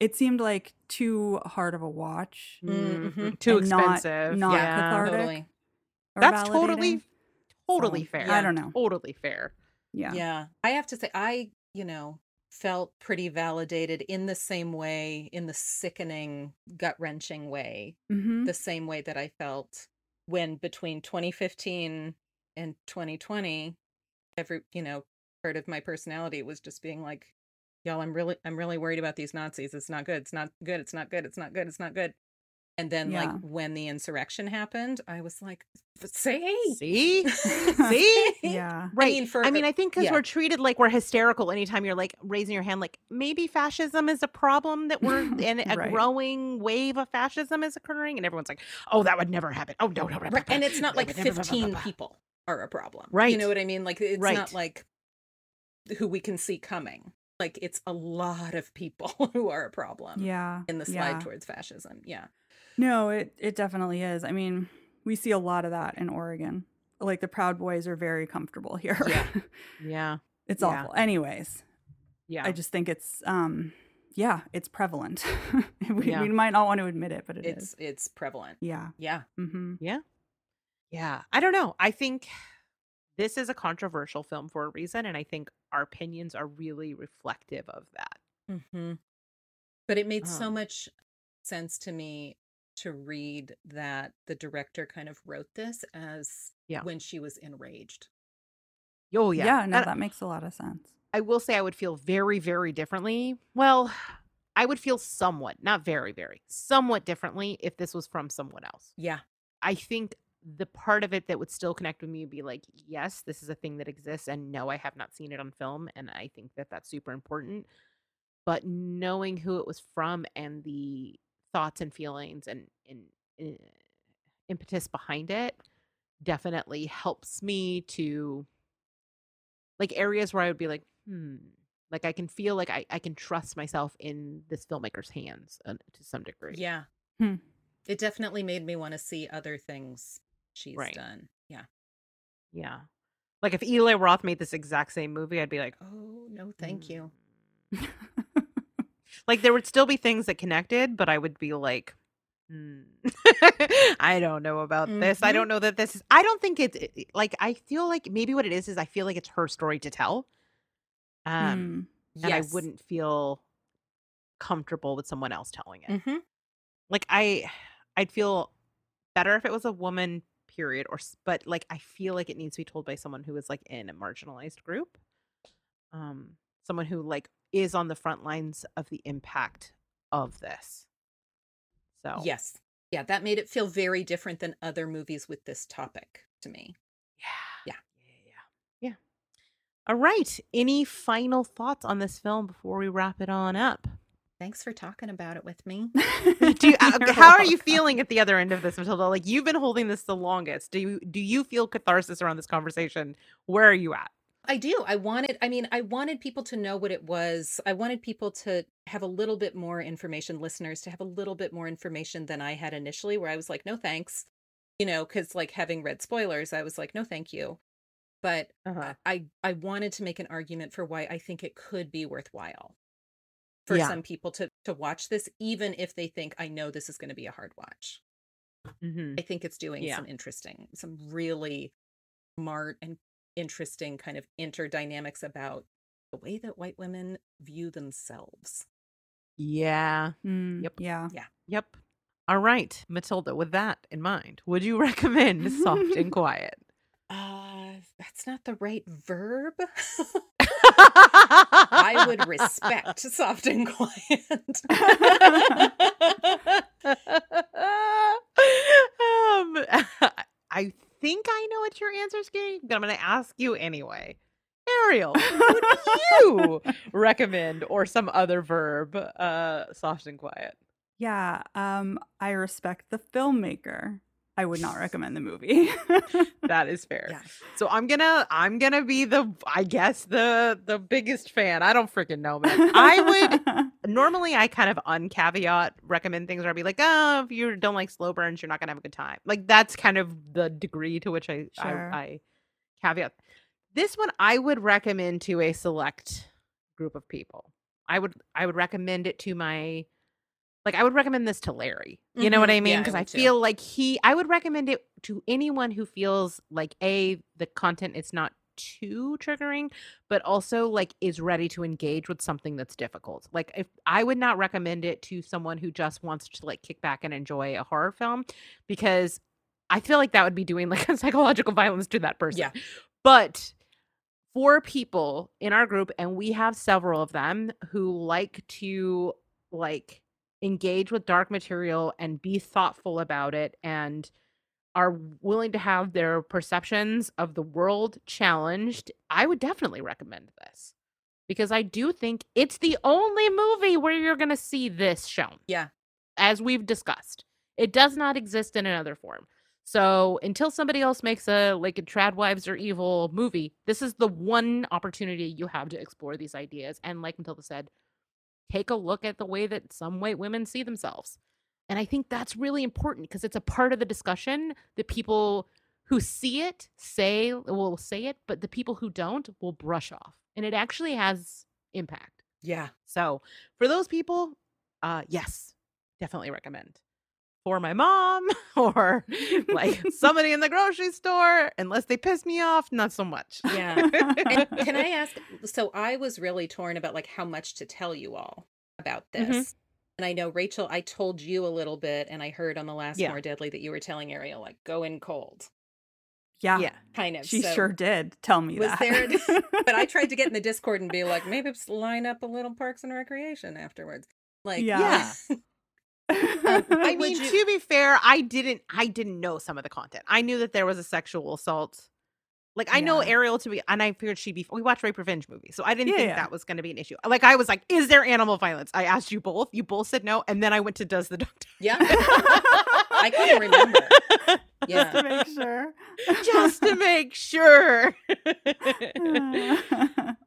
it seemed like too hard of a watch Mhm. Mhm. too and not- expensive not yeah. cathartic. Totally. or that's totally totally So, fair I don't know. totally fair Yeah. Yeah. I have to say, I, you know, felt pretty validated in the same way, in the sickening, gut wrenching way, Mm-hmm. the same way that I felt when between 2015 and 2020, every, you know, part of my personality was just being like, y'all, I'm really, I'm really worried about these Nazis. It's not good. It's not good. It's not good. It's not good. It's not good. And then, like, when the insurrection happened, I was like, say, [laughs] see see Yeah. Right. I mean, mean, for- I, mean, I think because yeah. we're treated like we're hysterical anytime you're like raising your hand, like maybe fascism is a problem that we're [laughs] in a Right. growing wave of fascism is occurring, and everyone's like, "Oh, that would never happen." Oh no, no, no, Right, and it's not like would never- blah, blah, blah, 15 people are a problem. Right. You know what I mean? Like it's Right. not like who we can see coming. Like it's a lot of people [laughs] who are a problem Yeah. in the slide yeah. towards fascism. Yeah. No, it it definitely is. I mean, we see a lot of that in Oregon. Like the Proud Boys are very comfortable here. Yeah. [laughs] Yeah, it's Yeah. awful. Anyways, yeah. I just think it's um yeah, it's prevalent. [laughs] we, Yeah. we might not want to admit it, but it it's is. it's prevalent. Yeah. Yeah. Mm-hmm. yeah. I don't know. I think this is a controversial film for a reason, and I think our opinions are really reflective of that. Mm-hmm. But it made so Um, much sense to me to read that the director kind of wrote this as Yeah. when she was enraged. Oh yeah, yeah, no, And that makes a lot of sense. I will say I would feel very, very differently. Well, [sighs] I would feel somewhat, not very, very, somewhat differently if this was from someone else. Yeah. I think the part of it that would still connect with me would be like, yes, this is a thing that exists, and no, I have not seen it on film, and I think that that's super important. But knowing who it was from and the thoughts and feelings and, and uh, impetus behind it definitely helps me to like areas where I would be like, hmm, like I can feel like I, I can trust myself in this filmmaker's hands uh, to some degree. Yeah. Hmm. It definitely made me want to see other things she's Right. done. Yeah. Yeah. Like if Eli Roth made this exact same movie, I'd be like, Oh, no, thank you. [laughs] Like there would still be things that connected, but I would be like, hmm. [laughs] I don't know about this. I Mhm. don't know that this is. I don't think it's it- it- like. I feel like maybe what it is is I feel like it's her story to tell, um, and Yes. I wouldn't feel comfortable with someone else telling it. hmm like i i'd feel better if it was a woman period or but like i feel like it needs to be told by someone who is like in a marginalized group um someone who like is on the front lines of the impact of this so Yes. Yeah. That made it feel very different than other movies with this topic to me. yeah Yeah. yeah yeah yeah all right any final thoughts on this film before we wrap it on up Thanks for talking about it with me. [laughs] do you, [laughs] uh, You're how are you feeling at the other end of this matilda like you've been holding this the longest do you do you feel catharsis around this conversation where are you at I do. I wanted, I mean, I wanted people to know what it was. I wanted people to have a little bit more information, listeners to have a little bit more information than I had initially, where I was like, no thanks. You know, because like having read spoilers, I was like, no, thank you. But uh-huh. I I wanted to make an argument for why I think it could be worthwhile for Yeah. some people to to watch this, even if they think I know this is going to be a hard watch. hmm I think it's doing Yeah. some interesting, some really smart and interesting kind of interdynamics about the way that white women view themselves. yeah Mm, Yep. Yeah. yep all right matilda with that in mind would you [laughs] recommend soft and [laughs] quiet Uh, that's not the right verb. I [laughs] i would respect soft and quiet. um, I think I know what your answer is going, but I'm going to ask you anyway. Ariel, who do you [laughs] recommend or some other verb, uh, soft and quiet? Yeah. Um, I respect the filmmaker. I would not recommend the movie. [laughs] That is fair. yeah. So I'm gonna, I'm gonna be the, I guess the the biggest fan. I don't freaking know, man. I would [laughs] normally I kind of uncaveat recommend things where I'd be like, oh, if you don't like slow burns, you're not gonna have a good time. Like that's kind of the degree to which I Sure. I, I caveat. This one I would recommend to a select group of people. I would I would recommend it to my like I would recommend this to Larry. You know what Mhm. I mean? Yeah, I Because I, too. feel like he I would recommend it to anyone who feels like a the content is not too triggering, but also like is ready to engage with something that's difficult. Like if I would not recommend it to someone who just wants to like kick back and enjoy a horror film because I feel like that would be doing like a [laughs] psychological violence to that person. Yeah. But for people in our group and we have several of them who like to like engage with dark material and be thoughtful about it and are willing to have their perceptions of the world challenged, I would definitely recommend this. Because I do think it's the only movie where you're going to see this shown. Yeah. As we've discussed. It does not exist in another form. So until somebody else makes a like a trad wives are evil movie, this is the one opportunity you have to explore these ideas. And like Matilda said, take a look at the way that some white women see themselves. And I think that's really important because it's a part of the discussion that people who see it say will say it, but the people who don't will brush off. And it actually has impact. Yeah. So for those people, uh yes, definitely recommend. For my mom [laughs] or like somebody in the grocery store. Unless they piss me off, not so much. Yeah. And [laughs] can I ask? So I was really torn about like how much to tell you all about this. Mhm. And I know Rachel, I told you a little bit, and I heard on the last Yeah. More Deadly that you were telling Ariel like go in cold, Yeah. yeah. kind of. She So sure did tell me Was that. there? [laughs] but I tried to get in the Discord and be like, maybe just line up a little Parks and Recreation afterwards. Like, Yeah. Um, I [laughs] mean, you- to be fair, I didn't I didn't know some of the content. I knew that there was a sexual assault. Like I know Ariel to be and I figured she'd be we watched rape revenge movies. So I didn't Yeah, think yeah. that was gonna be an issue. Like I was like, is there animal violence? I asked you both. You both said no. And then I went to Does the Dog Die. yeah. [laughs] I couldn't remember. Just to make sure. Just to [laughs] make sure. [laughs]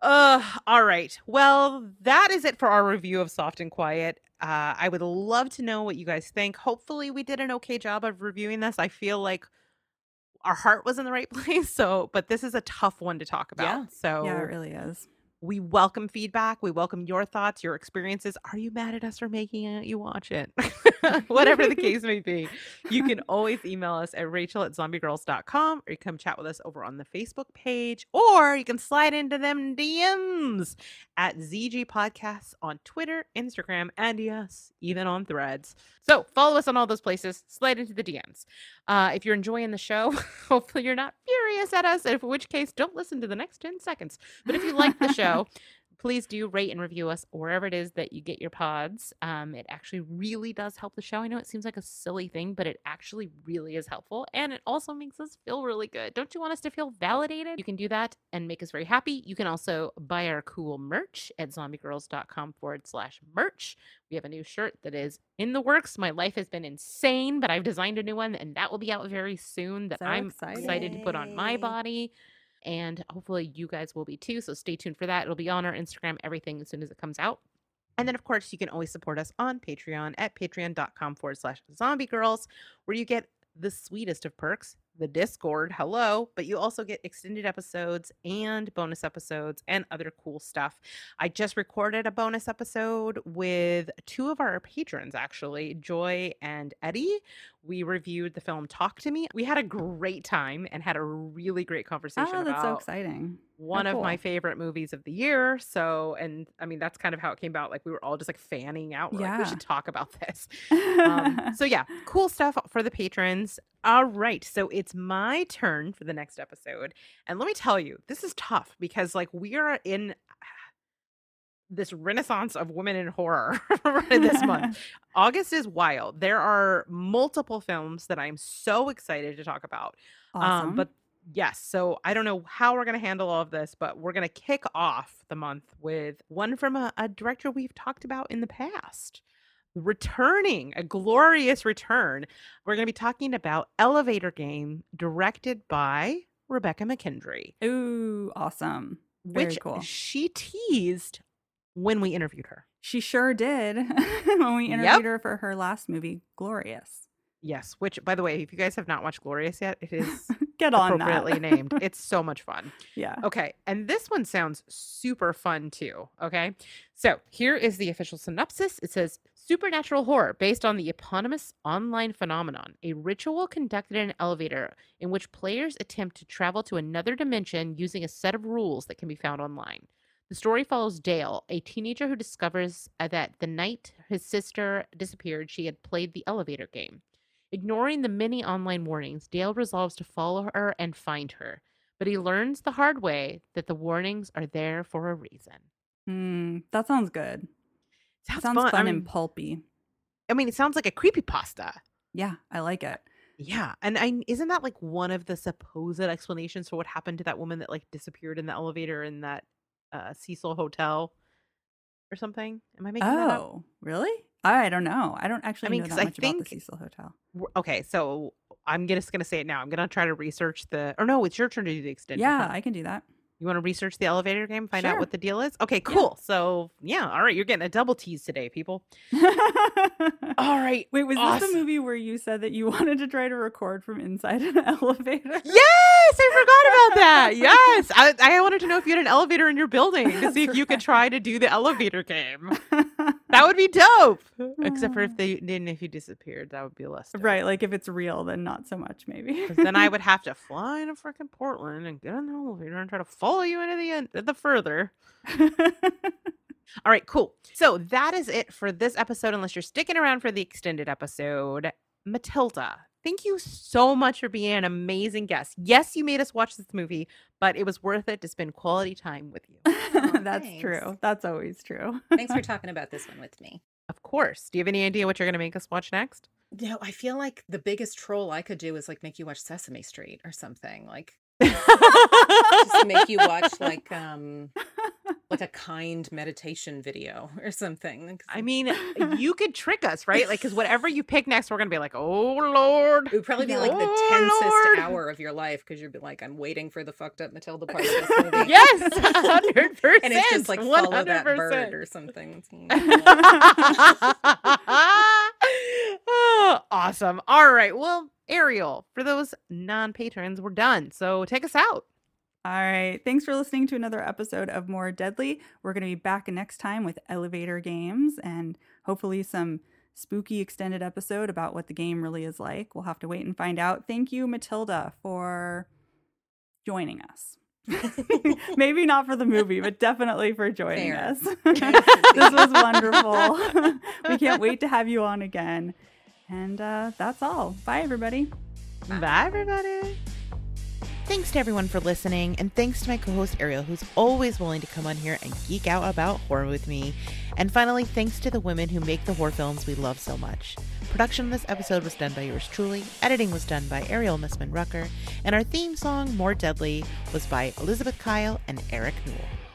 uh, all right. Well, that is it for our review of Soft and Quiet. Uh, I would love to know what you guys think. Hopefully, we did an okay job of reviewing this. I feel like our heart was in the right [laughs] place. So, but this is a tough one to talk about. Yeah. So, yeah, it really is. we welcome feedback. We welcome your thoughts, your experiences. Are you mad at us for making it? You watch it. [laughs] Whatever the case may be, you can [laughs] always email us at rachel at zombiegrrlz.com or you come chat with us over on the Facebook page or you can slide into them DMs at ZG Podcasts on Twitter, Instagram, and yes, even on threads. So follow us on all those places, slide into the DMs. Uh, if you're enjoying the show, [laughs] hopefully you're not furious at us, in which case, don't listen to the next 10 seconds. But if you like the show, please do rate and review us wherever it is that you get your pods. Um, it actually really does help the show. I know it seems like a silly thing, but it actually really is helpful. And it also makes us feel really good. Don't you want us to feel validated? You can do that and make us very happy. You can also buy our cool merch at zombiegrrlz.com forward slash merch. We have a new shirt that is in the works. My life has been insane, but I've designed a new one and that will be out very soon that So I'm exciting. excited to put on my body and hopefully you guys will be too. So stay tuned for that. It'll be on our Instagram, everything as soon as it comes out. And then, of course, you can always support us on Patreon at patreon.com forward slash zombie girls, where you get the sweetest of perks, the Discord, hello, but you also get extended episodes and bonus episodes and other cool stuff. I just recorded a bonus episode with two of our patrons, actually, Joy and Eddie. We reviewed the film Talk to Me. We had a great time and had a really great conversation Oh, that's so exciting. one How of my favorite movies of the year. So, and I mean, that's kind of how it came about. Like, we were all just like fanning out. We're like, we should talk about this. [laughs] Um, so, yeah, cool stuff for the patrons. All right. So, it's my turn for the next episode. And let me tell you, this is tough because, like, we are in this renaissance of women in horror [laughs] this month. [laughs] August is wild. There are multiple films that I'm so excited to talk about. awesome. Um, but yes, so I don't know how we're going to handle all of this, but we're going to kick off the month with one from a, a director we've talked about in the past. Returning, a glorious return. We're going to be talking about Elevator Game, directed by Rebekah McKendry, Ooh, awesome. Very which cool. she teased when we interviewed her. She sure did [laughs] when we interviewed Yep. her for her last movie, Glorious. Yes, which, by the way, if you guys have not watched Glorious yet, it is [laughs] Get on appropriately that. named. [laughs] It's so much fun. yeah. Okay, and this one sounds super fun too. Okay, so here is the official synopsis it says Supernatural horror based on the eponymous online phenomenon, a ritual conducted in an elevator in which players attempt to travel to another dimension using a set of rules that can be found online. The story follows Dale, a teenager who discovers uh, that the night his sister disappeared, she had played the elevator game. Ignoring the many online warnings, Dale resolves to follow her and find her but he learns the hard way that the warnings are there for a reason. Mm, that sounds good. Sounds, Sounds fun. fun, I mean, and pulpy. I mean, it sounds like a creepy pasta. Yeah, I like it. Yeah, and I isn't that like one of the supposed explanations for what happened to that woman that like disappeared in the elevator in that uh, Cecil Hotel or something? Am I making that up? Oh, really? I don't know. I don't actually I mean, know 'cause that I much about think- the Cecil Hotel. Okay, so I'm gonna- just gonna say it now. I'm gonna try to research the. Or no, it's your turn to do the extended. Yeah. I can do that. You want to research the elevator game, find out what the deal is? Okay, cool. So yeah, all right, you're getting a double tease today, people. [laughs] All right. Wait, was this awesome. the movie where you said that you [laughs] wanted to try to record from inside an [laughs] elevator? Yes, I forgot about that. [laughs] Yes, I, I wanted to know if you had an elevator in your building to see if you could try to do the elevator game. [laughs] that would be dope. Except for if they [sighs] didn't, if you disappeared, that would be less. Dope. right, like if it's real, then not so much, maybe. then I [laughs] would have to fly to freaking Portland and get on the elevator and try to follow you into the end, the further. All right, cool. So that is it for this episode. Unless you're sticking around for the extended episode, Matilda. Thank you so much for being an amazing guest. Yes, you made us watch this movie, but it was worth it to spend quality time with you. [laughs] That's thanks. true. That's always true. Thanks for [laughs] talking about this one with me. Of course. Do you have any idea what you're going to make us watch next? No, I feel like the biggest troll I could do is like make you watch Sesame Street or something. Like [laughs] just make you watch like um like a kind meditation video or something. I mean, [laughs] you could trick us, right? Like, because whatever you pick next, we're going to be like, oh, Lord. it would probably be like the Oh, tensest Lord. hour of your life because you'd be like, I'm waiting for the fucked up Matilda part of this movie. Yes, [laughs] 100%. and it's just like follow that 100%. bird or something. [laughs] Oh, awesome. All right. Well, Ariel, for those non patrons, we're done. So take us out. All right. Thanks for listening to another episode of More Deadly. We're going to be back next time with elevator games and hopefully some spooky extended episode about what the game really is like. We'll have to wait and find out. Thank you, Matilda, for joining us. [laughs] Maybe not for the movie, but definitely for joining Fair. us. [laughs] This was wonderful. we can't wait to have you on again. And uh, that's all. Bye, everybody. Bye, everybody. Thanks to everyone for listening, and thanks to my co host Ariel, who's always willing to come on here and geek out about horror with me. And finally, thanks to the women who make the horror films we love so much. Production of this episode was done by yours truly, editing was done by Ariel Missman Rucker, and our theme song, More Deadly, was by Elizabeth Kyle and Eric Newell.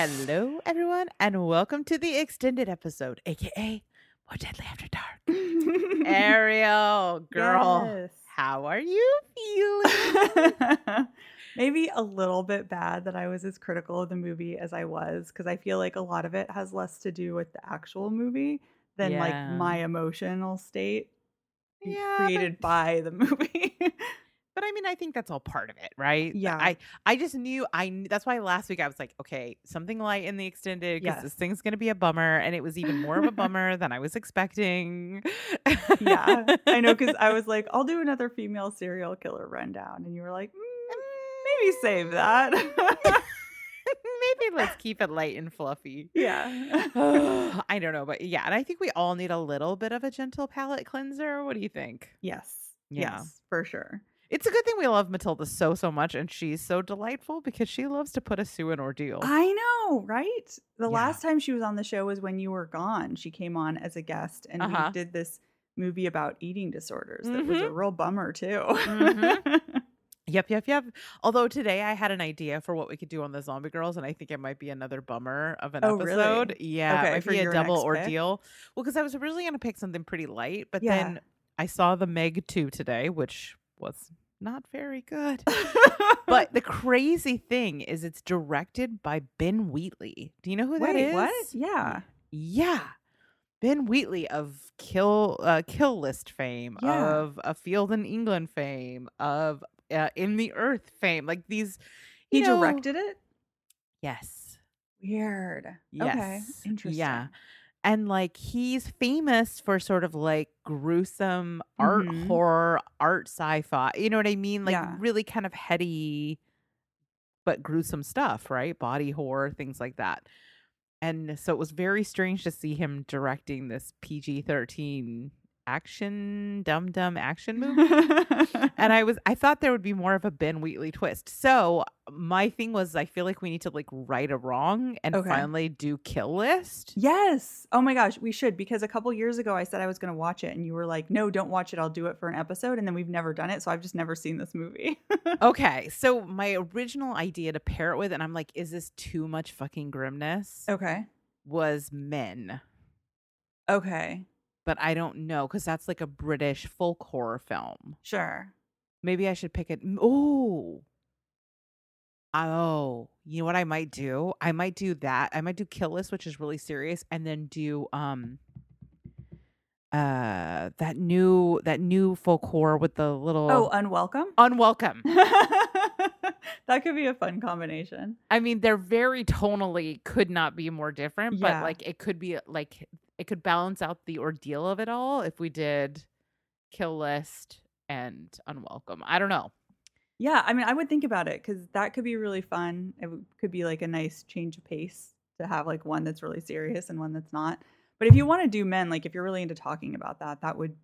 Hello, everyone, and welcome to the extended episode, aka More Deadly After Dark. Ariel, [laughs] girl, Yes. how are you feeling? [laughs] Maybe a little bit bad that I was as critical of the movie as I was because I feel like a lot of it has less to do with the actual movie than Yeah. like my emotional state Yeah, created but- by the [laughs] movie. But I mean, I think that's all part of it, right? Yeah. I I just knew I. That's why last week I was like, okay, something light in the extended because Yes. this thing's gonna be a bummer, and it was even more of a [laughs] bummer than I was expecting. yeah, I know because I was like, [laughs] I'll do another female serial killer rundown, and you were like, "Mm, maybe save that. Maybe let's [laughs] keep it light and fluffy. yeah. [sighs] I don't know, but yeah, and I think we all need a little bit of a gentle palate cleanser. What do you think? yes. Yeah. Yes, for sure. It's a good thing we love Matilda so so much, and she's so delightful because she loves to put us through an ordeal. I know, right? The Yeah. last time she was on the show was when you were gone. She came on as a guest and Uh-huh. we did this movie about eating disorders that was a Mhm. real bummer too. Mhm. [laughs] Yep, yep, yep. Although today I had an idea for what we could do on the Zombie Grrlz, and I think it might be another bummer of an Oh, really? episode. Yeah, Okay, it might be a double next pick? ordeal. Well, because I was originally going to pick something pretty light, but Yeah. then I saw the Meg 2 today, which was not very good. [laughs] But the crazy thing is, it's directed by Ben Wheatley. Do you know who that Wait, is? what? Yeah. Yeah. Ben Wheatley of Kill uh, Kill List fame, Yeah. of A Field in England fame, of uh, In the Earth fame. Like these. He know- directed it? Yes. Weird. Okay. Interesting. Yeah. And like he's famous for sort of like gruesome art Mhm. horror, art sci-fi. You know what I mean? Like Yeah. really kind of heady but gruesome stuff, right? Body horror, things like that. And so it was very strange to see him directing this PG-13 action dumb dumb action [laughs] movie. and I was I thought there would be more of a Ben Wheatley twist. So my thing was I feel like we need to like right a wrong and Okay. finally do kill list. Yes. Oh my gosh, we should because a couple years ago I said I was going to watch it and you were like, "No, don't watch it. I'll do it for an episode." And then we've never done it, so I've just never seen this movie. [laughs] Okay, so my original idea to pair it with, and I'm like, is this too much fucking grimness? okay. Was Men, Okay. But I don't know because that's like a British folk horror film. Sure. Maybe I should pick it. Oh, oh, you know what I might do? I might do that. I might do Kill List, which is really serious, and then do um uh that new that new folk horror with the little Oh, unwelcome. unwelcome. [laughs] [laughs] [laughs] that could be a fun combination. I mean, they're very tonally could not be more different, Yeah. but like it could be like it could balance out the ordeal of it all if we did Kill List and Unwelcome. I don't know. Yeah, I mean, I would think about it because that could be really fun. It could be like a nice change of pace to have like one that's really serious and one that's not. But if you want to do men, like if you're really into talking about that, that would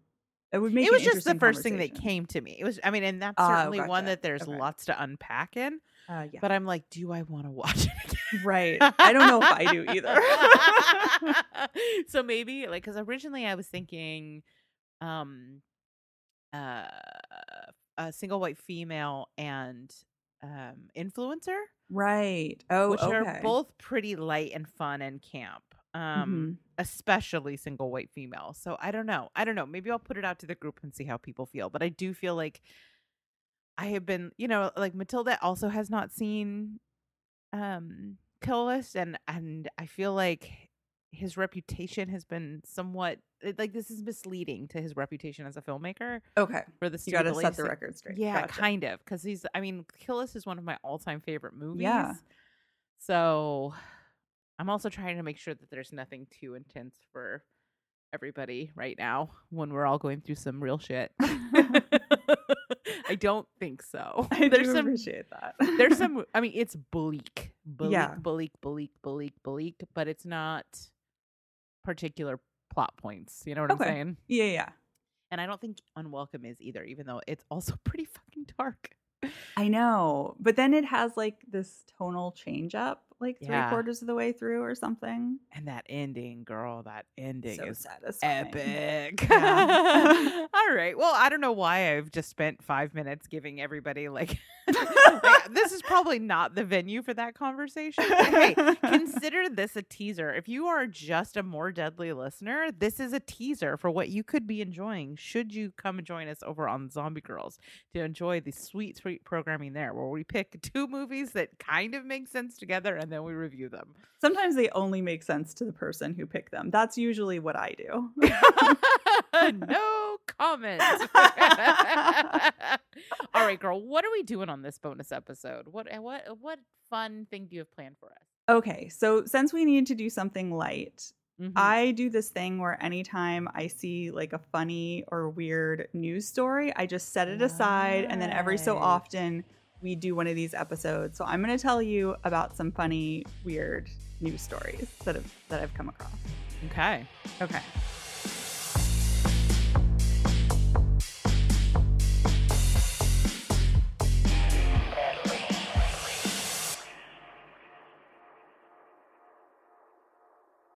it would make it was just the first thing that came to me. It was, I mean, and that's Oh, certainly one that there's Okay. lots to unpack in. Uh, yeah, But I'm like, do I want to watch it again? right. I don't know if I do either. [laughs] so maybe like because originally I was thinking, um, uh, a single white female and um influencer, right. Oh, which okay. are both pretty light and fun and camp. Um, Mhm. especially single white female. So I don't know. I don't know. Maybe I'll put it out to the group and see how people feel. But I do feel like I have been, you know, like Matilda also has not seen um Kill List and and I feel like his reputation has been somewhat like this is misleading to his reputation as a filmmaker okay. for the You got to set the record straight. Yeah, Gotcha. kind of because he's I mean Kill List is one of my all-time favorite movies. Yeah. So I'm also trying to make sure that there's nothing too intense for everybody right now when we're all going through some real shit. [laughs] [laughs] I don't think so. I there's do some appreciate that. there's [laughs] some I mean it's bleak. Bleak, Yeah. bleak, bleak, bleak, bleak, but it's not particular plot points. You know what Okay. I'm saying? yeah, yeah. And I don't think Unwelcome is either, even though it's also pretty fucking dark. I know, but then it has like this tonal change up, like three Yeah. quarters of the way through or something. And that ending, girl, that ending So is satisfying. epic. Yeah. [laughs] [laughs] All right. Well, I don't know why I've just spent five minutes giving everybody like, [laughs] like, this is probably not the venue for that conversation. Hey, consider this a teaser. If you are just a more deadly listener, this is a teaser for what you could be enjoying should you come join us over on Zombie Grrlz to enjoy the sweet, sweet programming there where we pick two movies that kind of make sense together and then we review them. Sometimes they only make sense to the person who picked them. That's usually what I do. [laughs] no comment. [laughs] All right, girl. What are we doing on this bonus episode? What uh, what what fun thing do you have planned for us? okay, so since we need to do something light, Mhm. I do this thing where anytime I see like a funny or weird news story, I just set it aside and then every so often we do one of these episodes. So I'm going to tell you about some funny weird news stories that have that I've come across. okay. Okay.